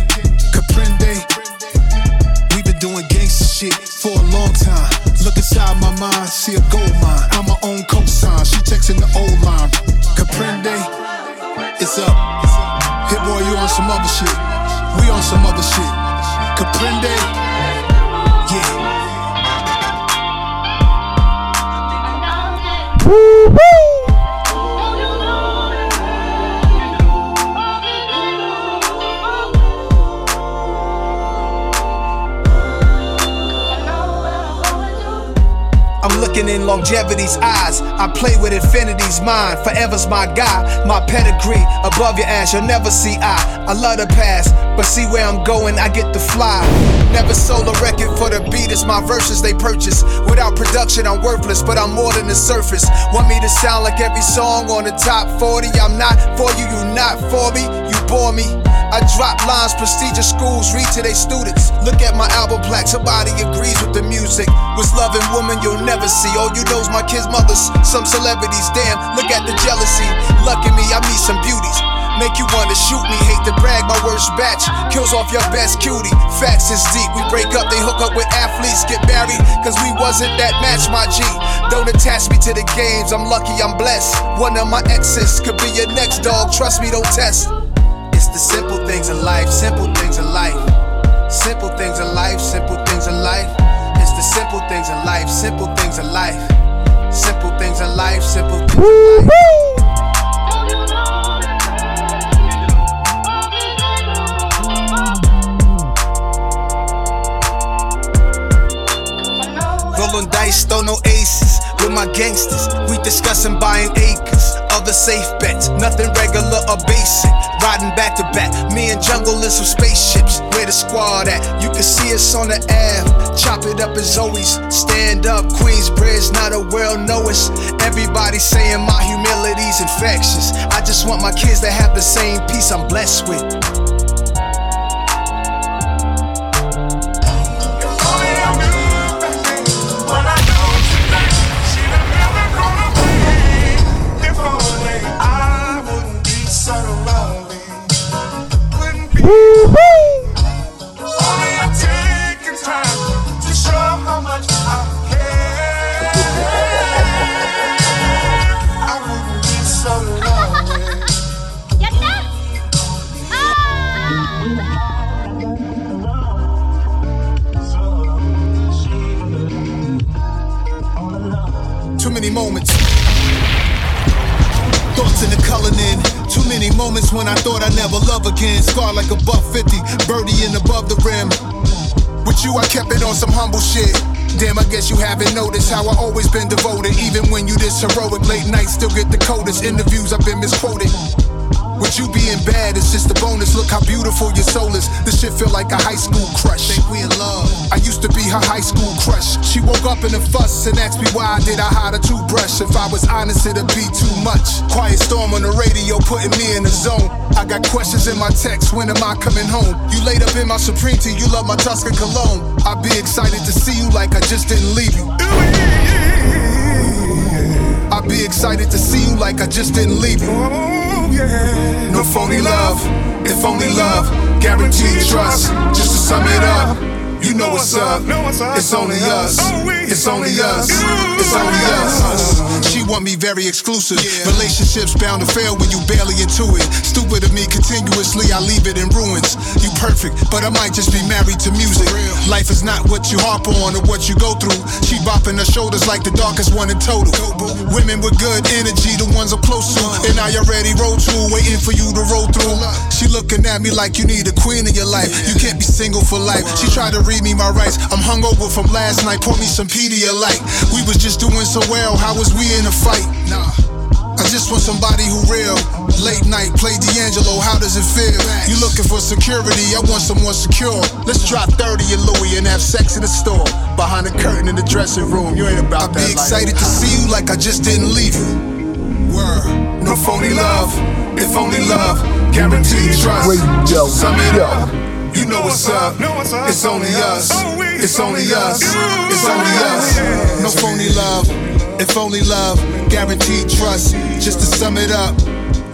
Caprende, we've been doing gangster shit for a long time. Look inside my mind, see a gold mine. I'm my own cosign. She texting the old line. Caprende, it's up. Hit-Boy, you on some other shit. We on some other shit. Caprende, yeah. Looking in longevity's eyes. I play with infinity's mind. Forever's my guy, my pedigree. Above your ass, you'll never see I. I love the past, but see where I'm going, I get to fly. Never sold a record for the beat, it's my verses they purchase. Without production, I'm worthless, but I'm more than the surface. Want me to sound like every song on the top 40? I'm not for you, you not for me, you bore me. I drop lines, prestigious schools read to their students. Look at my album plaque, somebody agrees with the music. Was loving woman you'll never see. All you know's my kids' mothers, some celebrities. Damn, look at the jealousy. Lucky me, I meet some beauties. Make you wanna shoot me, hate to brag, my worst batch. Kills off your best cutie. Facts is deep, we break up, they hook up with athletes, get married, cause we wasn't that match, my G. Don't attach me to the games, I'm lucky, I'm blessed. One of my exes could be your next dog, trust me, don't test. It's the simple things in life, simple things in life. Simple things in life, simple things in life. It's the simple things in life, simple things in life. Simple things in life, simple things in life. Dice, throw no aces. with my gangsters. We discussing buying acres, other safe bets. Nothing regular or basic. Riding back to back. Me and Jungle in some spaceships. Where the squad at? You can see us on the Ave. Chop it up as always. Stand up, Queensbridge, not a world know us. Everybody saying my humility's infectious. I just want my kids to have the same peace I'm blessed with. Too moments when I thought I'd never love again. Scarred like a buck 50, birdie and above the rim. With you, I kept it on some humble shit. Damn, I guess you haven't noticed how I always been devoted. Even when you this heroic, late nights still get the coldest. Interviews I've been misquoted. With you being bad, it's just a bonus. Look how beautiful your soul is. This shit feel like a high school crush. Think we in love. I used to be her high school crush. She woke up in a fuss and asked me why did I hide a toothbrush. If I was honest, it'd be too much. Quiet storm on the radio, putting me in the zone. I got questions in my text. When am I coming home? You laid up in my Supreme tee. You love my Tuscan cologne. I'd be excited to see you like I just didn't leave you. I'd be excited to see you like I just didn't leave you. No phony love, if only love, guaranteed trust. Just to sum it up, you know what's up. It's only us. It's only us. It's only us. She want me very exclusive. Relationships bound to fail when you barely into it. Stupid of me, continuously I leave it in ruins. You perfect, but I might just be married to music. Life is not what you harp on or what you go through. She bopping her shoulders like the darkest one in total. Women with good energy, the ones I'm close to. And I already roll to, waiting for you to roll through. She looking at me like you need a queen in your life. You can't be single for life. She tried to read me my rights. I'm hungover from last night. Pour me some Pedialyte. We was just doing so well. How was we in a fight? Nah. I just want somebody who real. Late night, play D'Angelo, how does it feel? You looking for security, I want someone secure. Let's drop 30 in Louis and have sex in the store. Behind the curtain in the dressing room, you ain't about I'd that. Be excited to see you like I just didn't leave you. Word, no phony love, if only love, guaranteed trust. Radio, Sum it yo. up. You know what's up. It's only us. It's only us. It's only us. No phony love. If only love. Guaranteed trust. Just to sum it up.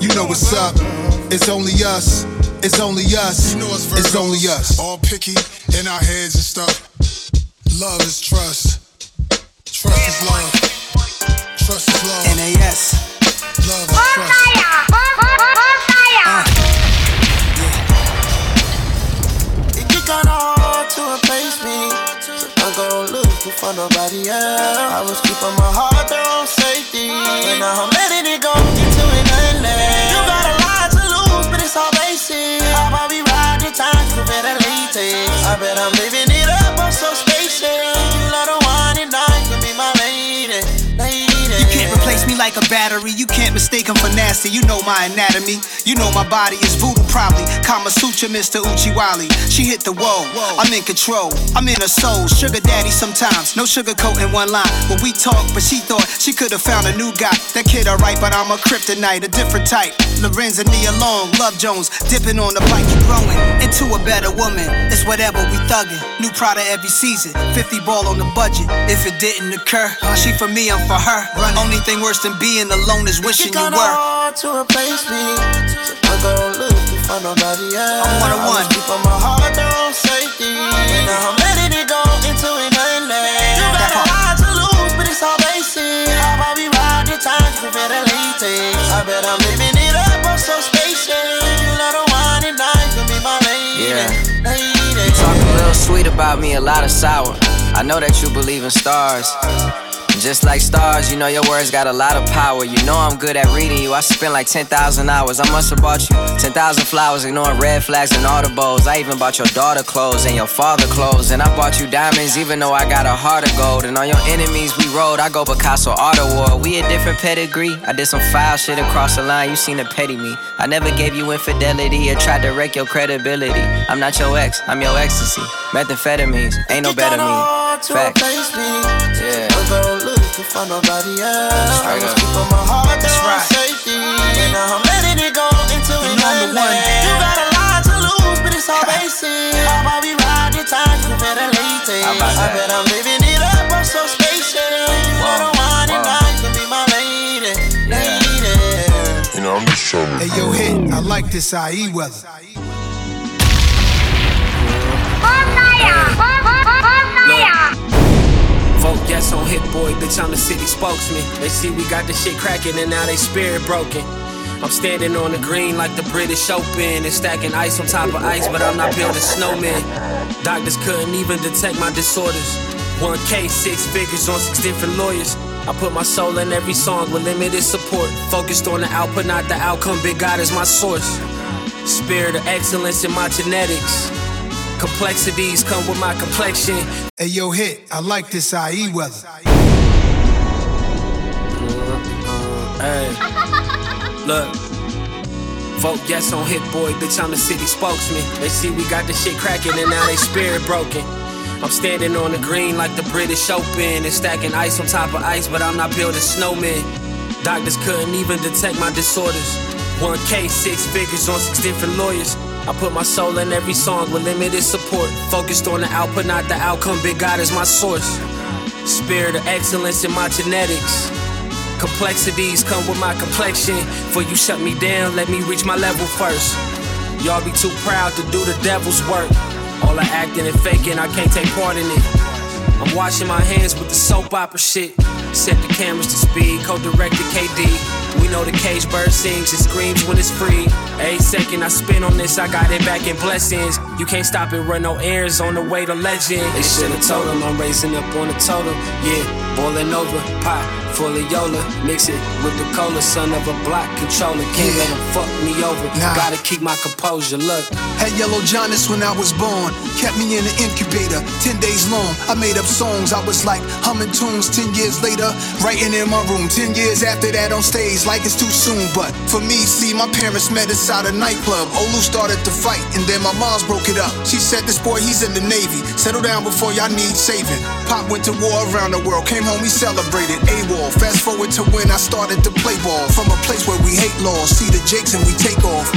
You know what's up. It's only us. It's only us. It's only us. All picky in our heads and stuff. Love is trust. Trust is love. Trust is love. NAS. Love is trust. For nobody else. I was keeping my heart there on safety. But now I'm letting it go into an endless. You got a lot to lose, but it's all basic. I'll probably ride the time to better latex. I bet I'm living it up, I'm so spacious. Like a battery. You can't mistake him for nasty. You know my anatomy. You know my body is voodoo, probably. Kama Sutra, Mr. Uchiwali. She hit the wall. I'm in control. I'm in her soul. Sugar daddy sometimes. No sugar coat in one line. When we talk, but she thought she could have found a new guy. That kid alright, but I'm a kryptonite, a different type. Lorenza Nia Long, Love Jones, dipping on the bike, you growing into a better woman. It's whatever we thuggin'. New Prada every season. 50 ball on the budget. If it didn't occur, she for me, I'm for her. Only thing worse than being alone is wishing you kinda were. hard to replace me. So I go looking for nobody else. I'm one on one. I was keeping my heart there on safety. And now I'm letting it go into an endless. You got a lot to lose, but it's all basic. I'll probably ride the time to better latex. I bet I'm living it up, I'm so spacious. You let her wine and dine, can be my lady. Yeah. Lady. Talking real sweet about me, a lot of sour. I know that you believe in stars. Just like stars, you know your words got a lot of power. You know I'm good at reading you. I spent like 10,000 hours. I must have bought you 10,000 flowers, ignoring red flags and all the audibles. I even bought your daughter clothes and your father clothes. And I bought you diamonds, even though I got a heart of gold. And on your enemies, we rode. I go Picasso Auto War. We a different pedigree. I did some foul shit across the line. You seen the petty me. I never gave you infidelity or tried to wreck your credibility. I'm not your ex, I'm your ecstasy. Methamphetamines, ain't no better me. Fact. Yeah. For nobody else. I was keeping my heart That's right. safety. And I'm letting it go into an You got a lot to lose, but it's all (laughs) basic. How about we ride the time to ventilate? I bet I'm living it up, I'm so spacious. You wanna wine and dine, can be my lady. lady. You know, I'm just showing. Hey, yo, hit. I like this IE weather. Vote yes on Hit-Boy, bitch, I'm the city spokesman. They see we got the shit cracking and now they spirit broken. I'm standing on the green like the British Open and stacking ice on top of ice, but I'm not building snowmen. Doctors couldn't even detect my disorders. 1K, six figures on six different lawyers. I put my soul in every song with limited support. Focused on the output, not the outcome. Big God is my source. Spirit of excellence in my genetics. Complexities come with my complexion. Hey, yo, hit. I like this IE weather. Uh, uh, hey, look. Vote yes on Hit Boy, bitch, I'm the city spokesman. They see we got the shit cracking and now they spirit broken. I'm standing on the green like the British Open and stacking ice on top of ice, but I'm not building snowmen. Doctors couldn't even detect my disorders. 1K, six figures on six different lawyers. I put my soul in every song with limited support. Focused on the output, not the outcome. Big God is my source. Spirit of excellence in my genetics. Complexities come with my complexion. For you shut me down, let me reach my level first. Y'all be too proud to do the devil's work. All the acting and faking, I can't take part in it. I'm washing my hands with the soap opera shit. Set the cameras to speed, co-directed KD. We know the cage bird sings and screams when it's free. Every second I spend on this, I got it back in blessings. You can't stop it, run no errands on the way to legend. They should've told them I'm raising up on the totem. Yeah, boiling over, pot full of Yola. Mix it with the cola, son of a block controller. Can't let them fuck me over. Nah. Gotta keep my composure. Look. Had Yellow jaundice when I was born. Kept me in the incubator, 10 days long. I made up songs, I was like humming tunes 10 years later. Writing in my room, 10 years after that on stage, like it's too soon. But for me, see, my parents met inside a nightclub. Olu started to fight, and then my mom's broke it up. She said, This boy, he's in the Navy. Settle down before y'all need saving. Pop went to war around the world, came home, we celebrated. AWOL. Fast forward to when I started to play ball. From a place where we hate laws, see the jakes and we take off.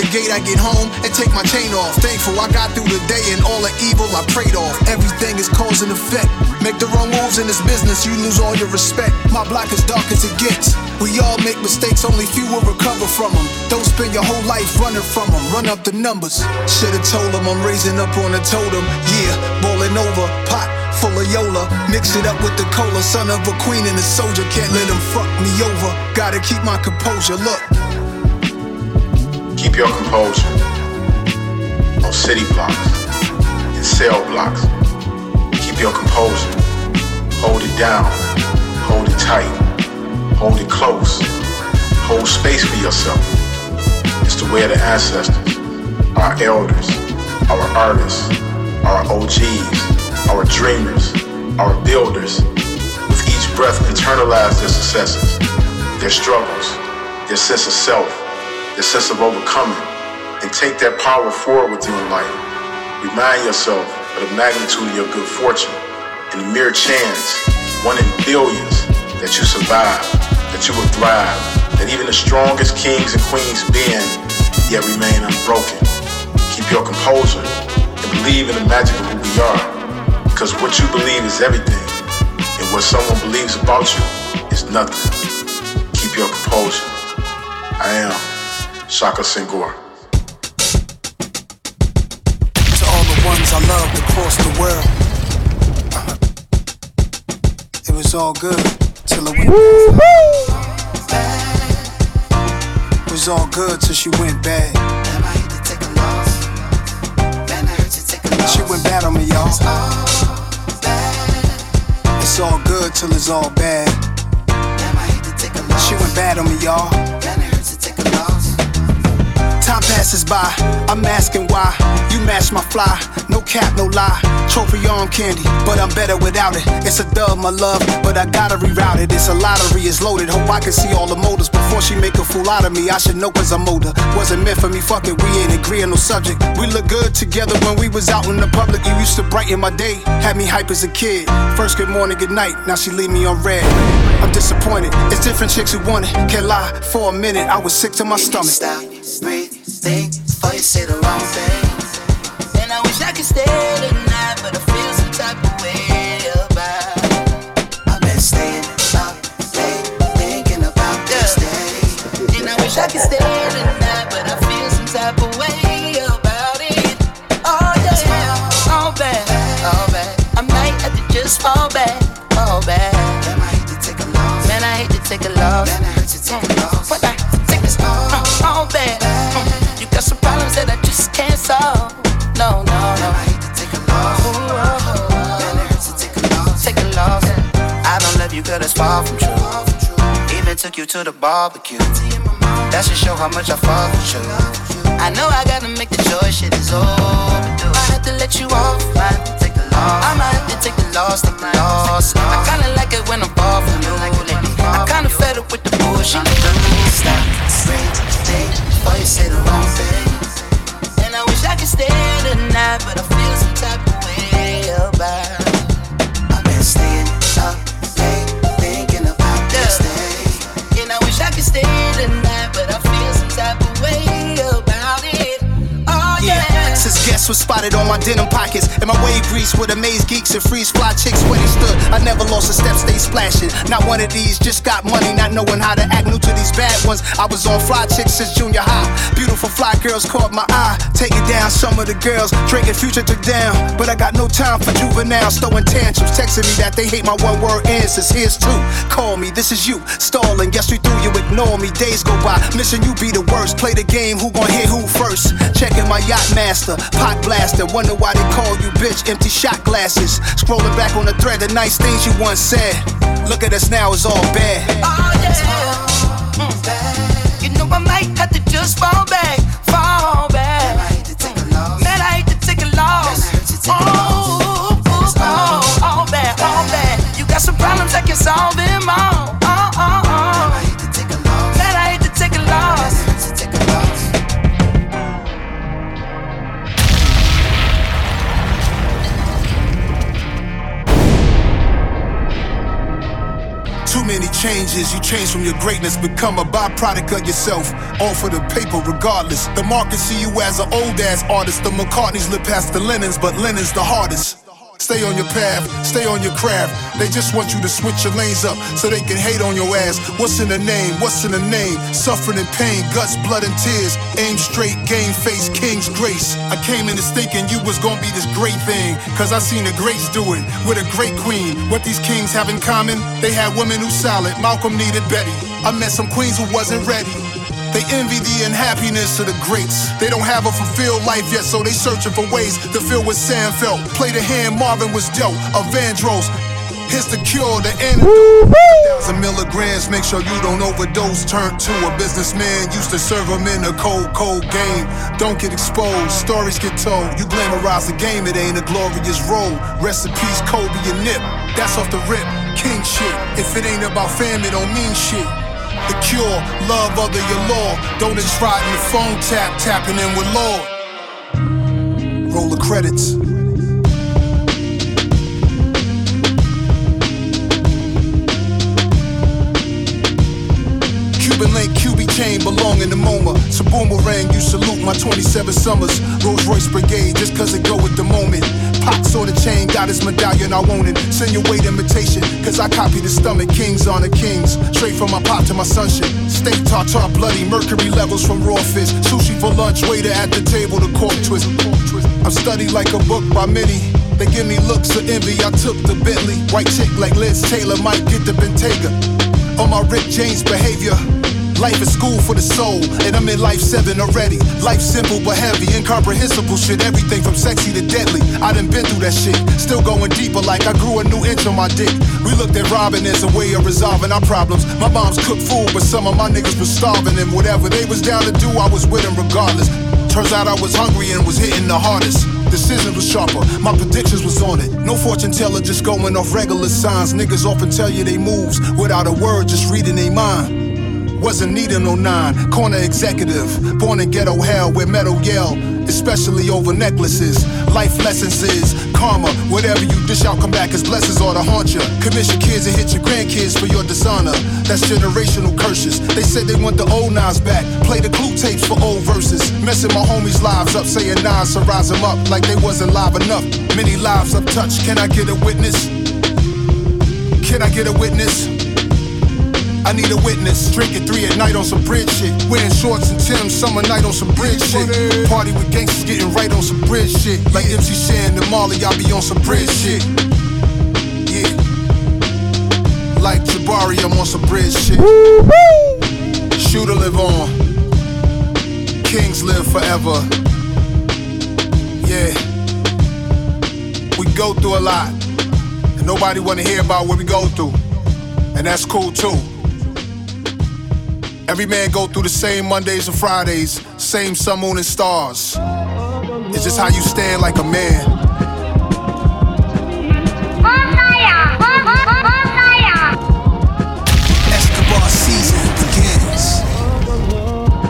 The gate, I get home and take my chain off. Thankful I got through the day and all the evil I prayed off. Everything is cause and effect. Make the wrong moves in this business, you lose all your respect. My block is dark as it gets. We all make mistakes, only few will recover from them. Don't spend your whole life running from them. Run up the numbers. Should've told them I'm raising up on a totem. Yeah, bowling over, pot full of Yola. Mix it up with the cola. Son of a queen and a soldier. Can't let them fuck me over. Gotta keep my composure. Look. Keep your composure. On city blocks and cell blocks. Keep your composure. Hold it down. Hold it tight. Hold it close. Hold space for yourself. It's the way of the ancestors, our elders, our artists, our OGs, our dreamers, our builders. With each breath, internalize their successes, their struggles, their sense of self, their sense of overcoming, and take that power forward with you in life. Remind yourself of the magnitude of your good fortune and the mere chance, one in billions, that you survive, that you will thrive, that even the strongest kings and queens bend, yet remain unbroken. Keep your composure and believe in the magic of who we are, because what you believe is everything, and what someone believes about you is nothing. Keep your composure. I am Shaka Senghor. To all the ones I loved across the world. Uh-huh. It was all good till it went bad. It was all good till she went bad. She went bad on me, y'all. It's all good good till it's all bad. She went bad on me, y'all. Time passes by, I'm asking why. You match my fly, no cap, no lie. Trophy arm candy, but I'm better without it. It's a dub, my love, but I gotta reroute it. It's a lottery, it's loaded. Hope I can see all the motors before she make a fool out of me. I should know cause I'm older. Wasn't meant for me, fuck it, we ain't agree on no subject. We look good together when we was out in the public. You used to brighten my day, had me hype as a kid. First good morning, good night, now she leave me on red. I'm disappointed, it's different chicks who want it. Can't lie, for a minute, I was sick to my stomach. Breathe, think before you say the wrong thing. And I wish I could stay tonight, but I feel some type of way about. I've been staying up late, thinking about this day. And I wish I could stay tonight, but I feel some type of way about it. Oh yeah, bad, bad. I might have to just fall back, fall back. Man, I hate to take a loss. Man, I hate to take a loss. Far from true. Even took you to the barbecue. That should show how much I fall for you. I know I gotta make the choice, shit is overdue. I have to let you off, I take the loss. I might have to take the loss, take the loss. I kinda like it when I'm far from you. I kinda fed up with the bullshit. Stop, breathe, think before you say the wrong thing. And I wish I could stay tonight, but I feel some type of way about. Since Guess was spotted on my denim pockets and my wave grease with amaze geeks and freeze fly chicks where they stood. I never lost a step, stay splashing. Not one of these, just got money, not knowing how to act. New to these bad ones. I was on fly chicks since junior high. Beautiful fly girls caught my eye. Take it down, some of the girls. Drinking Future took down. But I got no time for juveniles throwing tantrums. Texting me that they hate my one word answers. Here's two. Call me, this is you. Stalling, guess we through, you ignore me. Days go by, missing you be the worst. Play the game, who gon' hit who first? Checking my yacht master, pot blaster. Wonder why they call you bitch. Empty shot glasses. Scrolling back on the thread, the nice things you once said. Look at us now, it's all bad. Oh yeah. Mm. You know I might have to just fall back, fall back. Man, I hate to take a loss. Man, I hate to take a loss. Oh, oh, oh, all bad, all bad. You got some problems, I can solve them all. Many changes, you change from your greatness, become a byproduct of yourself. All for the paper, regardless. The market see you as an old ass artist. The McCartneys live past the Lennons, but Lennon's the hardest. Stay on your path, stay on your craft. They just want you to switch your lanes up so they can hate on your ass. What's in the name? What's in the name? Suffering and pain, guts, blood, and tears. Aim straight, game face, king's grace. I came in this thinking you was gonna be this great thing. Cause I seen the greats do it with a great queen. What these kings have in common? They had women who solid. Malcolm needed Betty. I met some queens who wasn't ready. They envy the unhappiness of the greats. They don't have a fulfilled life yet, so they searching for ways to fill what Sam felt. Play the hand Marvin was dealt of Vandross. Here's the cure, the antidote. Thousand milligrams, make sure you don't overdose. Turn to a businessman, used to serve him in a cold, cold game. Don't get exposed, stories get told. You glamorize the game, it ain't a glorious role. Recipes, Kobe and Nip, that's off the rip. King shit, if it ain't about fam, it don't mean shit. The cure, love other your law. Don't just in the phone tap, tapping in with Lord. Roll the credits. Cuban link, QB chain, belong in the MoMA. So boomerang, you salute my 27 summers. Rolls Royce Brigade, just cause it go with the moment. Pac saw the chain, got his medallion, I want it. Send your weight invitation, cause I copy the stomach. Kings on the kings, straight from my pop to my sonship. Steak tartar, bloody mercury levels from raw fish. Sushi for lunch, waiter at the table, the cork twist. I'm studied like a book by many. They give me looks of envy, I took the Bentley. White chick like Liz Taylor might get the Bentayga. On my Rick James behavior. Life is school for the soul, and I'm in life seven already. Life simple but heavy, incomprehensible shit. Everything from sexy to deadly. I done been through that shit. Still going deeper, like I grew a new inch on my dick. We looked at robbing as a way of resolving our problems. My moms cooked food, but some of my niggas was starving, and whatever they was down to do, I was with them regardless. Turns out I was hungry and was hitting the hardest. Decisions was sharper, my predictions was on it. No fortune teller, just going off regular signs. Niggas often tell you they moves without a word, just reading they mind. Wasn't needing no nine, corner executive. Born in ghetto hell where metal yell, especially over necklaces. Life lessons is karma. Whatever you dish out, come back as blessings or to haunt you. Commission kids and hit your grandkids for your dishonor. That's generational curses. They said they want the old nines back. Play the clue tapes for old verses. Messing my homies' lives up, saying nines to rise them up like they wasn't live enough. Many lives I've touched. Can I get a witness? Can I get a witness? I need a witness. Drinking three at night on some bridge shit. Wearing shorts and Tim's summer night on some bridge shit. Party with gangsters getting right on some bridge shit. Like MC Shan and Marley, I be on some bridge shit. Yeah. Like Jabari, I'm on some bridge shit. Shooter live on. Kings live forever. Yeah. We go through a lot. And nobody wanna hear about what we go through. And that's cool too. Every man go through the same Mondays and Fridays, same sun, moon, and stars. It's just how you stand like a man. Escobar season begins.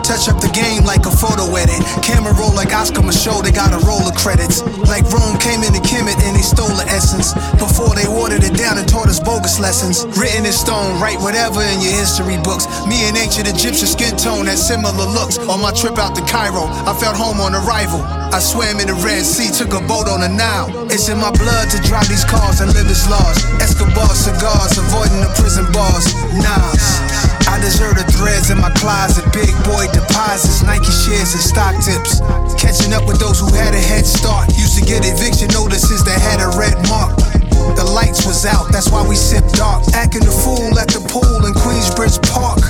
Touch up the game like a photo edit. Camera roll like Oscar Micheaux, they got a roll of credits. Like Rome came Kemet and they stole the essence. Before they watered it down and taught us bogus lessons. Written in stone, write whatever in your history books. Me and ancient Egyptian skin tone had similar looks. On my trip out to Cairo, I felt home on arrival. I swam in the Red Sea, took a boat on the Nile. It's in my blood to drive these cars and live as laws. Escobar cigars, avoiding the prison bars. Nas. I deserve the threads in my closet. Big boy deposits, Nike shares and stock tips. Catching up with those who had a head start. Used to get eviction notices that had a red mark. The lights was out, that's why we sipped dark. Acting a fool at the pool in Queensbridge Park.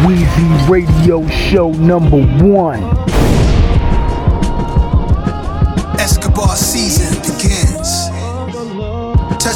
Weezy Radio Show number one. Escobar.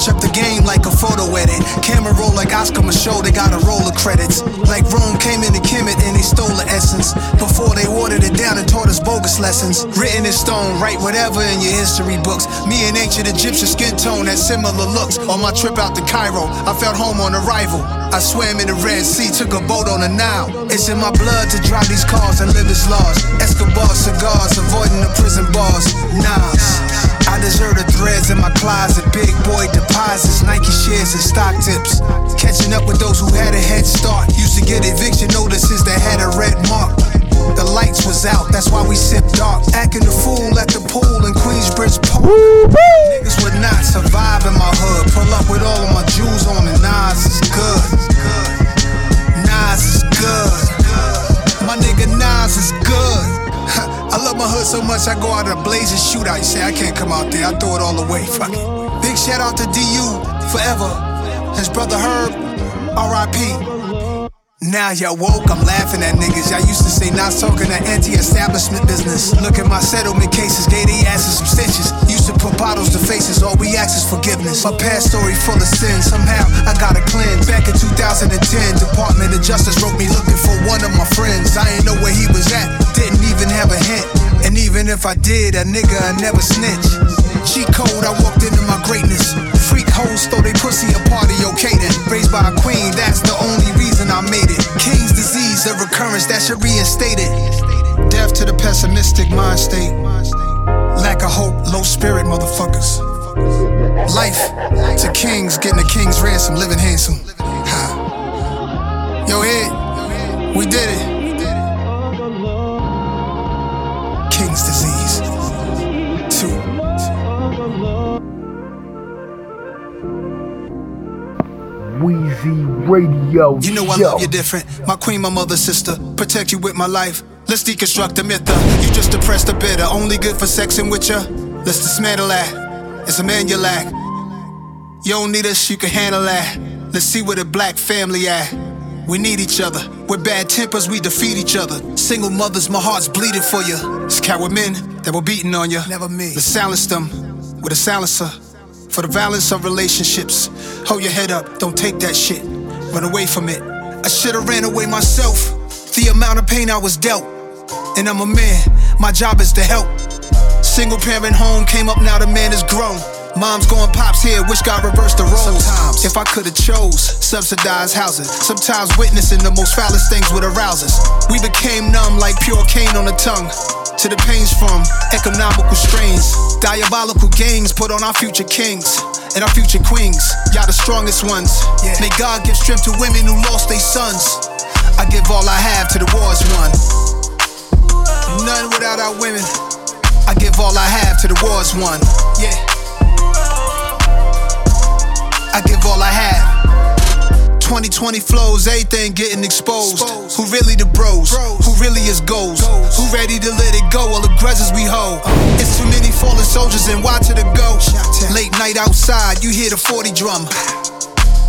Touch up the game like a photo edit. Camera roll like Oscar Micheaux, they got a roll of credits. Like Rome came in into Kemet and they stole the essence. Before they watered it down and taught us bogus lessons. Written in stone, write whatever in your history books. Me and ancient Egyptian skin tone had similar looks. On my trip out to Cairo, I felt home on arrival. I swam in the Red Sea, took a boat on the Nile. It's in my blood to drive these cars and live as laws. Escobar cigars, avoiding the prison bars. Nas. I deserve the threads in my closet. Big boy deposits, Nike shares and stock tips. Catching up with those who had a head start. Used to get eviction notices that had a red mark. The lights was out, that's why we sipped dark. Acting the fool at the pool in Queensbridge Park. Niggas would not survive in my hood. Pull up with all of my jewels on, and Nas is good. Nas is good. My nigga Nas is good. (laughs) I love my hood so much, I go out in a blazing shootout. You say I can't come out there, I throw it all away. Fuck it. Shout out to DU forever. His brother Herb, RIP. Now y'all woke, I'm laughing at niggas. Y'all used to say not talking that anti-establishment business. Look at my settlement cases, gave they asses some stitches. Used to put bottles to faces, all we ask is forgiveness. My past story full of sin, somehow I got a cleanse. Back in 2010, Department of Justice wrote me looking for one of my friends. I ain't know where he was at, didn't even have a hint. And even if I did, a nigga I never snitch. Cheat code, I walked into my greatness. Freak hoes throw they pussy a party, okay then. Raised by a queen, that's the only reason I made it. King's disease, a recurrence that should reinstate it. Death to the pessimistic mind state. Lack of hope, low spirit, motherfuckers. Life to kings, getting a king's ransom, living handsome. Ha. Yo, head, we did it. Weezy Radio You know I Show. love you different. My queen, my mother, sister. Protect you with my life. Let's deconstruct the myth. uh, You just depressed a bitter. Only good for sexing with ya. Let's dismantle that. It's a man you lack. You don't need us, you can handle that. Let's see where the black family at. We need each other. With bad tempers, we defeat each other. Single mothers, my heart's bleeding for you. It's coward men that were beating on you. Never me. Let's silence them with a silencer. For the violence of relationships. Hold your head up, don't take that shit. Run away from it. I should've ran away myself. The amount of pain I was dealt. And I'm a man, my job is to help. Single parent home came up, now the man is grown. Mom's going pops here, wish God reversed the roles. Sometimes, if I could've chose subsidized housing, sometimes witnessing the most foulest things would arouse us. We became numb like pure cane on the tongue. To the pains from economical strains, diabolical games put on our future kings and our future queens. Y'all the strongest ones. May God give strength to women who lost their sons. I give all I have to the wars won. None without our women. I give all I have to the wars won. Yeah. I give all I have. 2020 flows, everything getting exposed. Who really the bros? Who really is goals? Who ready to let it go? All the grudges we hold. It's too many fallen soldiers and why to the go? Late night outside, you hear the 40 drum.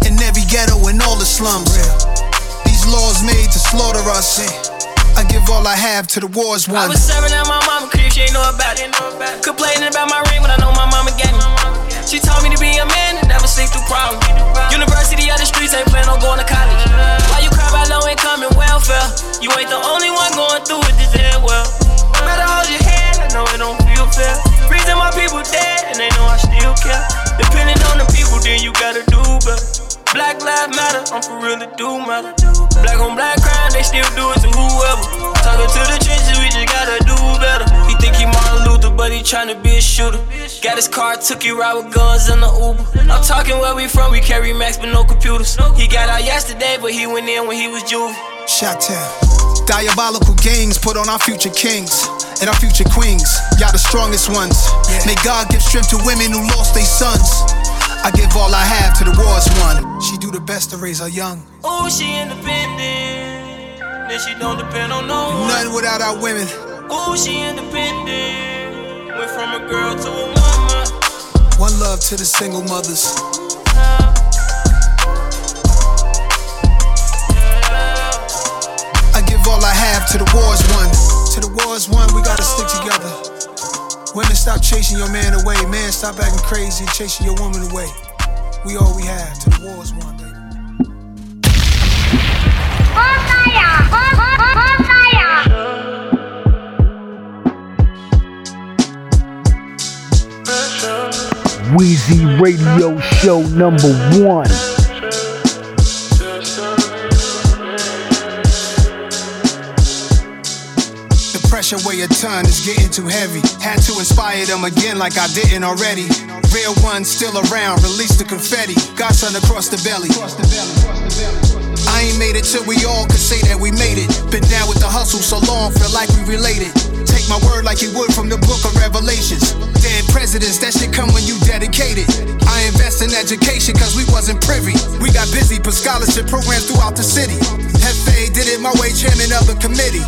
In every ghetto and all the slums. These laws made to slaughter us. I give all I have to the wars won. I was serving at my mama crib, she ain't know about it. Complaining about my ring, but I know my mama got me. She told me to be a man and never sleep through problems. University of the streets ain't plan on going to college. Why you cry about low income and welfare? You ain't the only one going through it this as well. Better hold your head, I know it don't feel fair. Reason my people dead and they know I still care. Depending on the people, then you gotta do better. Black lives matter, I'm for real, it do matter. Black on black crime, they still do it to whoever. Talking to the trenches, we just gotta do better. He think he Martin Luther, but he tryna be a shooter. Got his car, took you ride with guns in the Uber. I'm talking where we from, we carry Max, but no computers. He got out yesterday, but he went in when he was juvie. Shot town. Diabolical gangs put on our future kings and our future queens. Y'all the strongest ones. May God give strength to women who lost their sons. I give all I have to the wars won. She do the best to raise her young. Ooh, she independent. Then she don't depend on no one. Nothing without our women. Ooh, she independent. Went from a girl to a woman. One love to the single mothers. I give all I have to the wars won. To the wars won, we gotta stick together. Women, stop chasing your man away. Man, stop acting crazy and chasing your woman away. We all we have to the wars won. baby. Wheezy Radio Show number one. Pressure weigh a ton is getting too heavy. Had to inspire them again like I didn't already. Real ones still around, release the confetti. Got sun across the belly. I ain't made it till we all could say that we made it. Been down with the hustle so long, feel like we related. Take my word like you would from the book of Revelations. Dead presidents, that shit come when you dedicate it. I invest in education cause we wasn't privy. We got busy, put scholarship programs throughout the city. Hefe did it my way, chairman of the committee.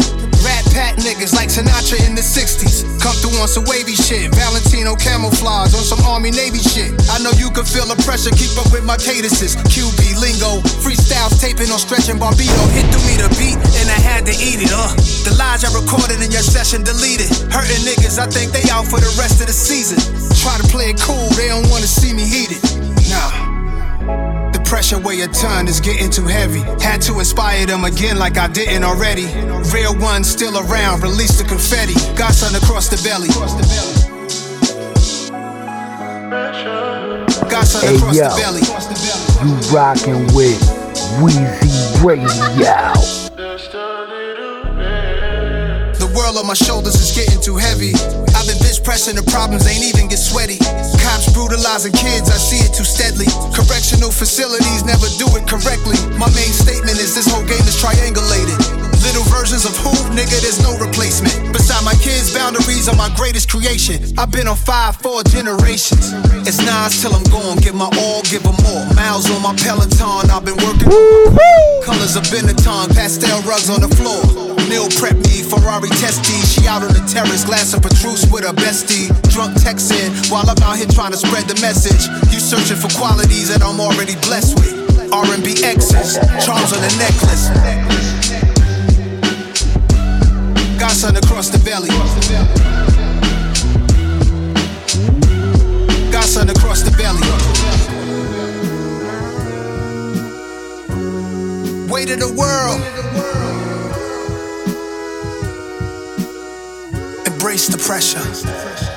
Rat Pack niggas like Sinatra in the 60s. Come through on some wavy shit. Valentino camouflage on some Army Navy shit. I know you can feel the pressure, keep up with my cadences. QB lingo, freestyles taping on stretching Bobbito. Hit through me the beat, and I had to eat it, uh. The lies I recorded in your session deleted. Hurting niggas, I think they out for the rest of the season. Try to play it cool, they don't wanna see me heated. Nah. Pressure weigh a ton is getting too heavy. Had to inspire them again like I didn't already. Real ones still around, release the confetti. Got sun across the belly. Got sun Hey across yo, the belly. you rockin' with Wheezy Radio. The world on my shoulders is getting too heavy. I've been bitch pressing the problems ain't even get sweaty. Cops brutalizing kids, I see it too steadily. Correctional facilities never do it correctly. My main statement is this whole game is triangulated. Little versions of who, nigga, there's no replacement. Beside my kids' boundaries are my greatest creation. I've been on five, four generations. It's Nas till I'm gone, give my all, give 'em more. Miles on my Peloton, I've been working. Colors of Benetton, pastel rugs on the floor. Meal prep me, Ferrari testy. She out on the terrace, glass of Petrus with her bestie. Drunk texting while I'm out here trying to spread the message. You searching for qualities that I'm already blessed with. R&B X's, charms on the necklace. Godson across the belly. Godson across the belly. Weight of the world. Embrace the pressure.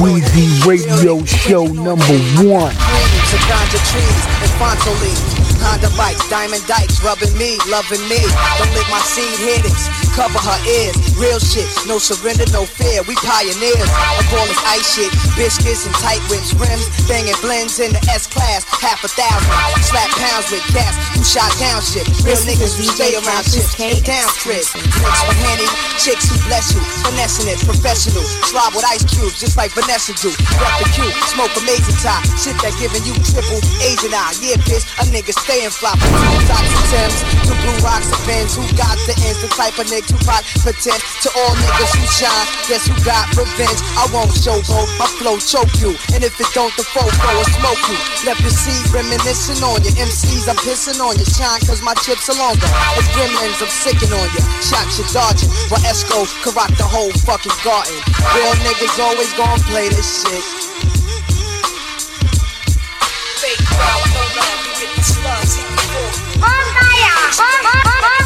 Weezy Radio Show. Number one. Trees. Honda bikes, diamond dikes, rubbing me, loving me. Don't let my seed hitters cover her ears. Real shit, no surrender, no fear. We pioneers. I call this ice shit, biscuits and tight whips, rims, banging blends in the S class, half a thousand. Slap pounds with gas, who shot down shit. Real niggas who stay around chips, stay down trips. Mix with Henny, chicks who bless you, finessing it, professional. Slob with ice cubes, just like Vanessa do. Rep the Q, smoke amazing top, shit that giving you triple Asian eye. Yeah, bitch, a nigga staying flop. Two socks and Timbs, two blue rocks and Benz. Who got the ends? The type of nigga Tupac pretend to all niggas who shine. Guess who got revenge? I won't showboat, my flow choke you. And if it don't, the fofo will smoke you. Left your seed reminiscing on you. MCs, I'm pissing on you. Shine cause my chips are longer. It's gremlins, I'm sicking on you. Shots you dodging. But Esco could rock the whole fucking garden. Real niggas always gon' play this shit. Fake crowd, no love, you get the slugs. On fire! On, on, on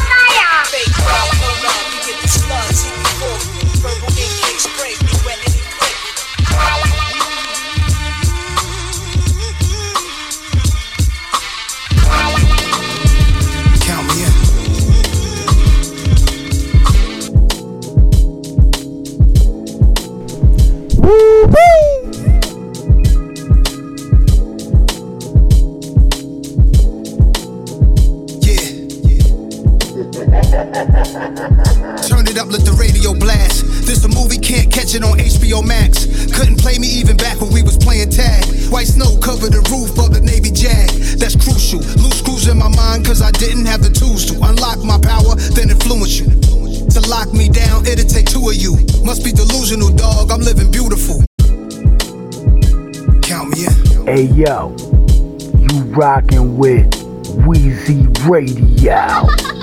Turn it up, let the radio blast. This a movie, can't catch it on HBO Max. Couldn't play me even back when we was playing tag. White snow covered the roof of the Navy Jag. That's crucial. Loose screws in my mind, cause I didn't have the tools to unlock my power, then influence you. Lock me down, it'll take two of you. Must be delusional, dog. I'm living beautiful. Count me in. Hey yo, you rockin' with Weezy Radio. (laughs)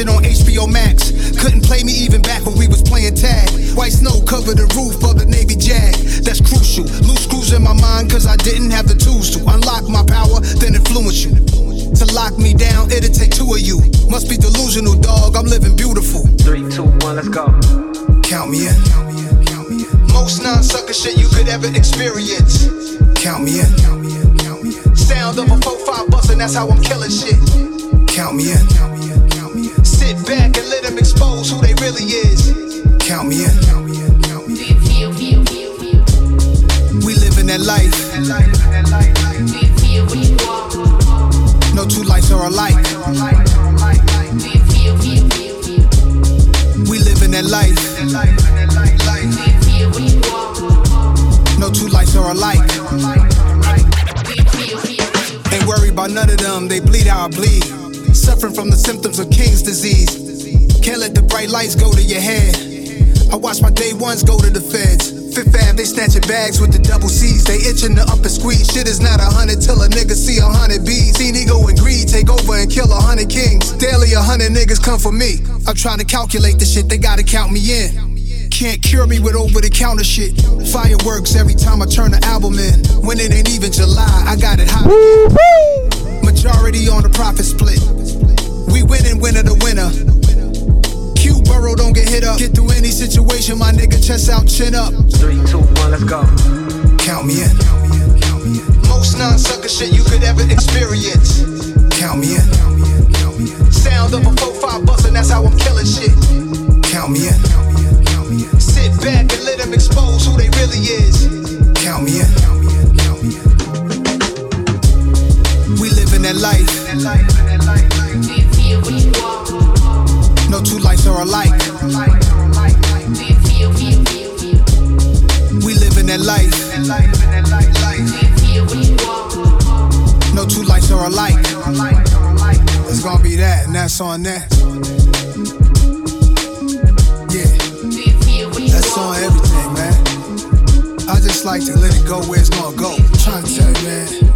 it on HBO Max. Couldn't play me even back when we was playing tag. White snow covered the roof of the Navy Jag. That's crucial. Loose screws in my mind, cause I didn't have the tools to unlock my power, then influence you. To lock me down, it'll take two of you. Must be delusional, dog. I'm living beautiful. Three, two, one, let's go. Count me in. Most non-sucker shit you could ever experience. Count me in. Sound of a 4-5 bustin', that's how I'm killing shit. Count me in. Sit back and let them expose who they really is. Count me in. We living that life. No two lights are alike. We living that life. No two lights are alike. Ain't worried about none of them, they bleed how I bleed. Suffering from the symptoms of King's disease. Can't let the bright lights go to your head. I watch my day ones go to the feds. Fifth Ave, they snatching bags with the double C's. They itching to up and squeeze. Shit is not a hundred till a nigga see a hundred B's. Seen ego and greed take over and kill a hundred kings. Daily a hundred niggas come for me. I'm trying to calculate the shit, they gotta count me in. Can't cure me with over the counter shit. Fireworks every time I turn the album in. When it ain't even July, I got it hot. Majority on the profit split. We winning, winner the winner. Q Burrow don't get hit up. Get through any situation, my nigga. Chest out, chin up. Three, two, one, let's go. Count me in. Most non-sucker shit you could ever experience. Count me in. Sound of a four five bus, that's how I'm killing shit. Count me in. Sit back and let them expose who they really is. Count me in. We living that life. No two lives are alike. We live in that life. No two lives are alike. It's gonna be that, and that's on that. Yeah, that's on everything, man. I just like to let it go where it's gonna go. Trying to tell you, man.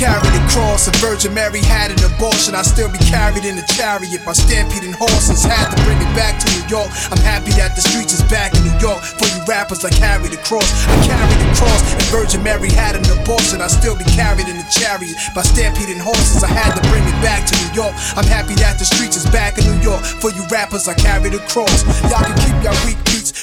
Carried a cross, a Virgin Mary had an abortion. I still be carried in a chariot by stampeding horses. Had to bring it back to New York. I'm happy that the streets is back in New York. For you rappers, I carried a cross. I carried a cross, and Virgin Mary had an abortion. I still be carried in a chariot by stampeding horses. I had to bring it back to New York. I'm happy that the streets is back in New York. For you rappers, I carried a cross. Y'all can keep your weak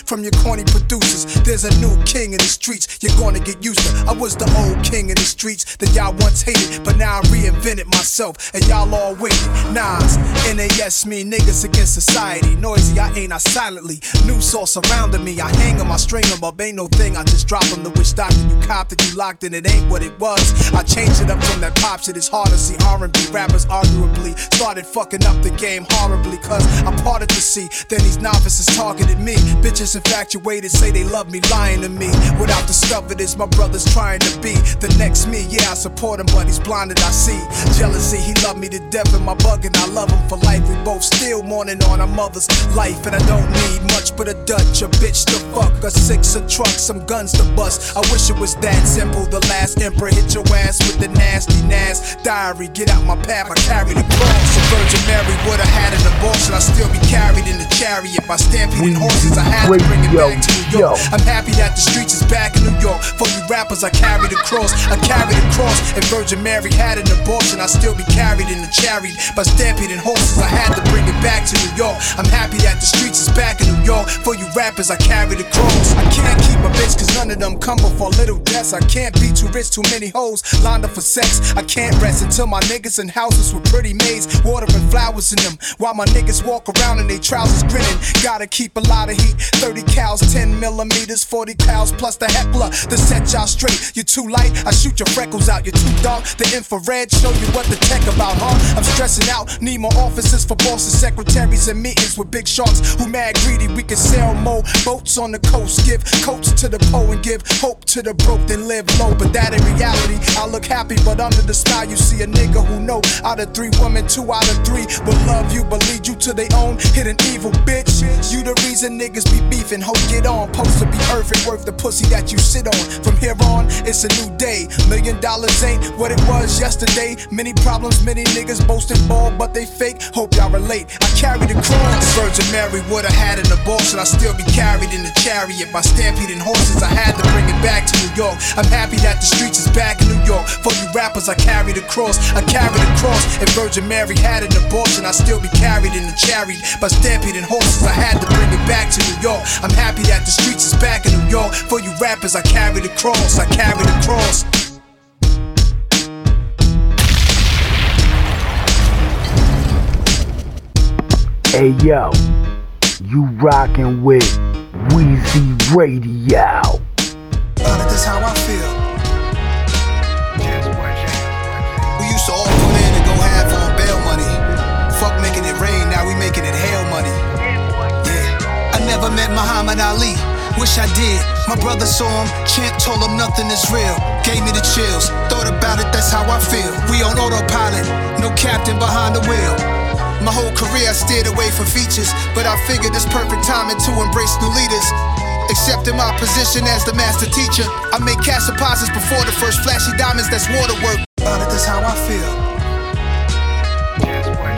from your corny producers. There's a new king in the streets. You're gonna get used to. I was the old king in the streets that y'all once hated, but now I reinvented myself, and y'all all waiting. Nas, NAS me, niggas against society. Noisy, I ain't I silently. New source surrounding me. I hang hang 'em, I string 'em up. Ain't no thing, I just drop 'em. The wish doctor you copped it, you locked in. It ain't what it was. I changed it up from that pop shit. It's hard to see R&B rappers arguably started fucking up the game horribly. Cause I parted to see. Then these novices targeted me. Bitches infatuated, say they love me, lying to me. Without discovered this, my brother's trying to be the next me. Yeah, I support him, but he's blinded. I see jealousy. He loved me to death, and my bugging. I love him for life. We both still mourning on our mother's life, and I don't need much but a Dutch, a bitch to fuck, a six, a truck, some guns to bust. I wish it was that simple. The last emperor hit your ass with the nasty nas diary. Get out my path, I carry the cross. A Virgin Mary would have had an abortion. I still be carried in the chariot by stampeding horses. I had bring it back to New York. I'm happy that the streets is back in New York. For you rappers, I carry the cross. I carry the cross. And Virgin Mary had an abortion. I still be carried in the chariot by stampeding horses. I had to bring it back to New York. I'm happy that the streets is back in New York. For you rappers, I carry the cross. I can't keep a bitch, cause none of them come before little deaths. I can't be too rich, too many hoes lined up for sex. I can't rest until my niggas in houses with pretty maids, watering flowers in them. While my niggas walk around in they trousers grinning. Gotta keep a lot of heat. 30 cows, 10 millimeters, 40 cows plus the heckler to set y'all straight. You're too light, I shoot your freckles out. You're too dark, the infrared show you what the tech about, huh? I'm stressing out, need more offices for bosses, secretaries, and meetings with big sharks who mad greedy. We can sell more boats on the coast, give coats to the poor and give hope to the broke, then live low. But that in reality, I look happy, but under the smile, you see a nigga who know out of three women, two out of three will love you, but lead you to their own hidden evil, bitch. You the reason niggas be beefing, hope get on. Supposed to be perfect, worth the pussy that you sit on. From here on, it's a new day. Million dollars ain't what it was yesterday. Many problems, many niggas boasting ball, but they fake. Hope y'all relate. I carry the cross. Virgin Mary would've had an abortion. I still be carried in the chariot by stampeding horses. I had to bring it back to New York. I'm happy that the streets is back in New York. For you rappers, I carry the cross. I carry the cross. If Virgin Mary had an abortion, I still be carried in the chariot by stampeding horses. I had to bring it back to New York. I'm happy that the streets is back in New York. For you rappers, I carry the cross. I carry the cross. Hey yo, you rockin' with Wheezy Radio. But met Muhammad Ali. Wish I did. My brother saw him, champ told him nothing is real. Gave me the chills. Thought about it, that's how I feel. We on autopilot, no captain behind the wheel. My whole career I steered away from features, but I figured it's perfect timing to embrace new leaders. Accepting my position as the master teacher, I make cash deposits before the first flashy diamonds. That's waterwork. About it, that's how I feel.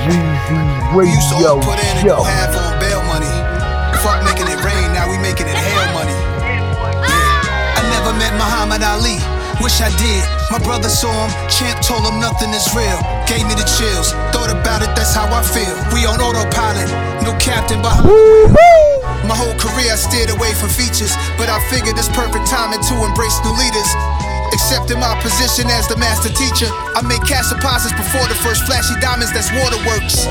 Weezy We used to Radio put in and go Show. Muhammad Ali. Wish I did. My brother saw him, champ told him nothing is real. Gave me the chills. Thought about it, that's how I feel. We on autopilot, no captain behind. My whole career I steered away from features, but I figured it's perfect timing to embrace new leaders. Accepting my position as the master teacher, I make cash deposits before the first flashy diamonds. That's waterworks.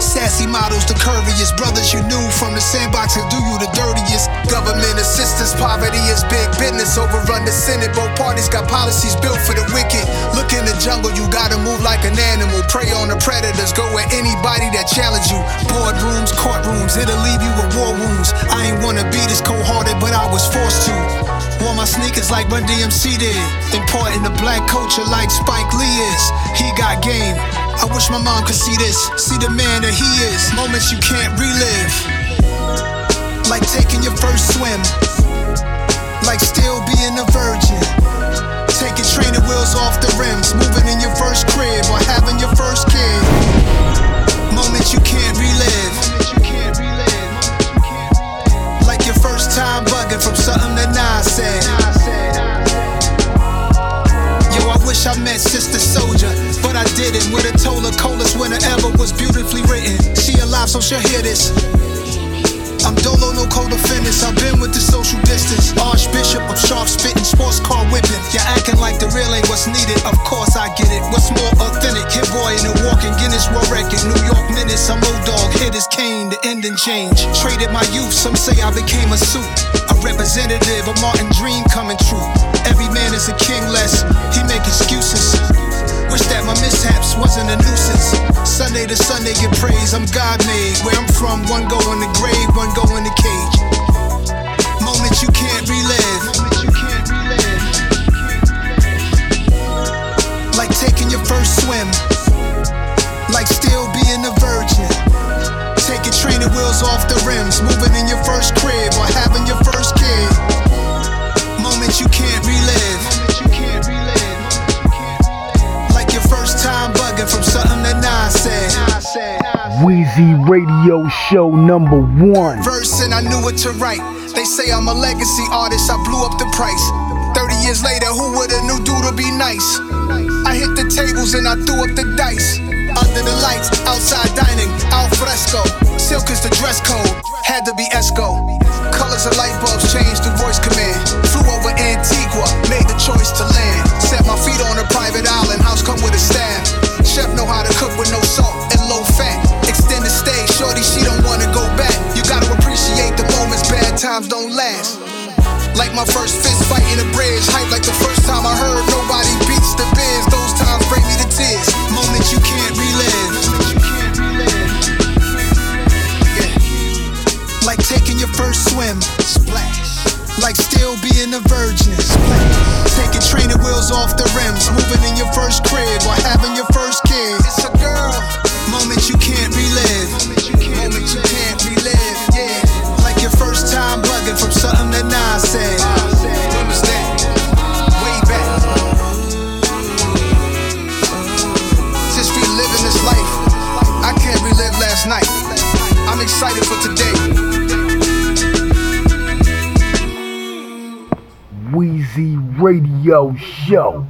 Sassy models, the curviest brothers you knew from the sandbox and do you the dirtiest. Government assistance, poverty is big business. Overrun the Senate, both parties got policies built for the wicked. Look in the jungle, you gotta move like an animal. Prey on the predators, go at anybody that challenge you. Boardrooms, courtrooms, it'll leave you with war wounds. I ain't wanna be this cold hearted, but I was forced to. Wore my sneakers like Run DMC did. Important to black culture like Spike Lee is. He got game. I wish my mom could see this. See the man that he is. Moments you can't relive. Like taking your first swim. Like still being a virgin. Taking training wheels off the rims. Moving in your first crib or having your first kid. Moments you can't relive. Like your first time bugging wish I met Sister Souljah, but I didn't. Have told her coldest winter ever was beautifully written. She alive, so she'll hear this. I'm Dolo, no co-defendants. I've been with the social distance. Archbishop of sharp spitting, sports car whipping. You're acting like the real ain't what's needed. Of course I get it. What's more authentic? Hit-Boy in a walking Guinness World Record. New York minutes. I'm old dog. Hit his cane. The ending change. Traded my youth. Some say I became a suit. A representative of Martin Dream coming true. Every man is a king less. He make excuses. Wish that my mishaps wasn't a nuisance. Sunday to Sunday get praise, I'm God made. Where I'm from, one go in the grave, one go in the cage. Moments you can't relive. Like taking your first swim. Like still being a virgin. Taking training wheels off the rims. Moving in your first crib or having your first from something that Nas said. Wheezy Radio Show number one. Verse and I knew what to write. They say I'm a legacy artist, I blew up the price. 30 years later, who would've knew dude to be nice? I hit the tables and I threw up the dice. Under the lights, outside dining, al fresco. Silk is the dress code, had to be Esco. Colors of light bulbs changed through voice command. Flew over Antigua, made the choice to land. Set my feet on a private island, house come with a staff. Chef know how to cook with no salt and low fat. Extended stay, shorty, she don't wanna go back. You gotta appreciate the moments, bad times don't last. Like my first fist fight in a bridge, hype like the first time I heard nobody beats the biz. Those times bring me to tears, moments you can't relive. Yeah. Like taking your first swim, splash. Like still being a virgin. Taking training wheels off the rims, moving in your first crib or having your first kid. It's a girl, moments you can't relive. Moments you can't relive, yeah. Like your first time bugging from something that I said. When was that? Way back. Just reliving this life. I can't relive last night. I'm excited for today. Wheezy Radio Show.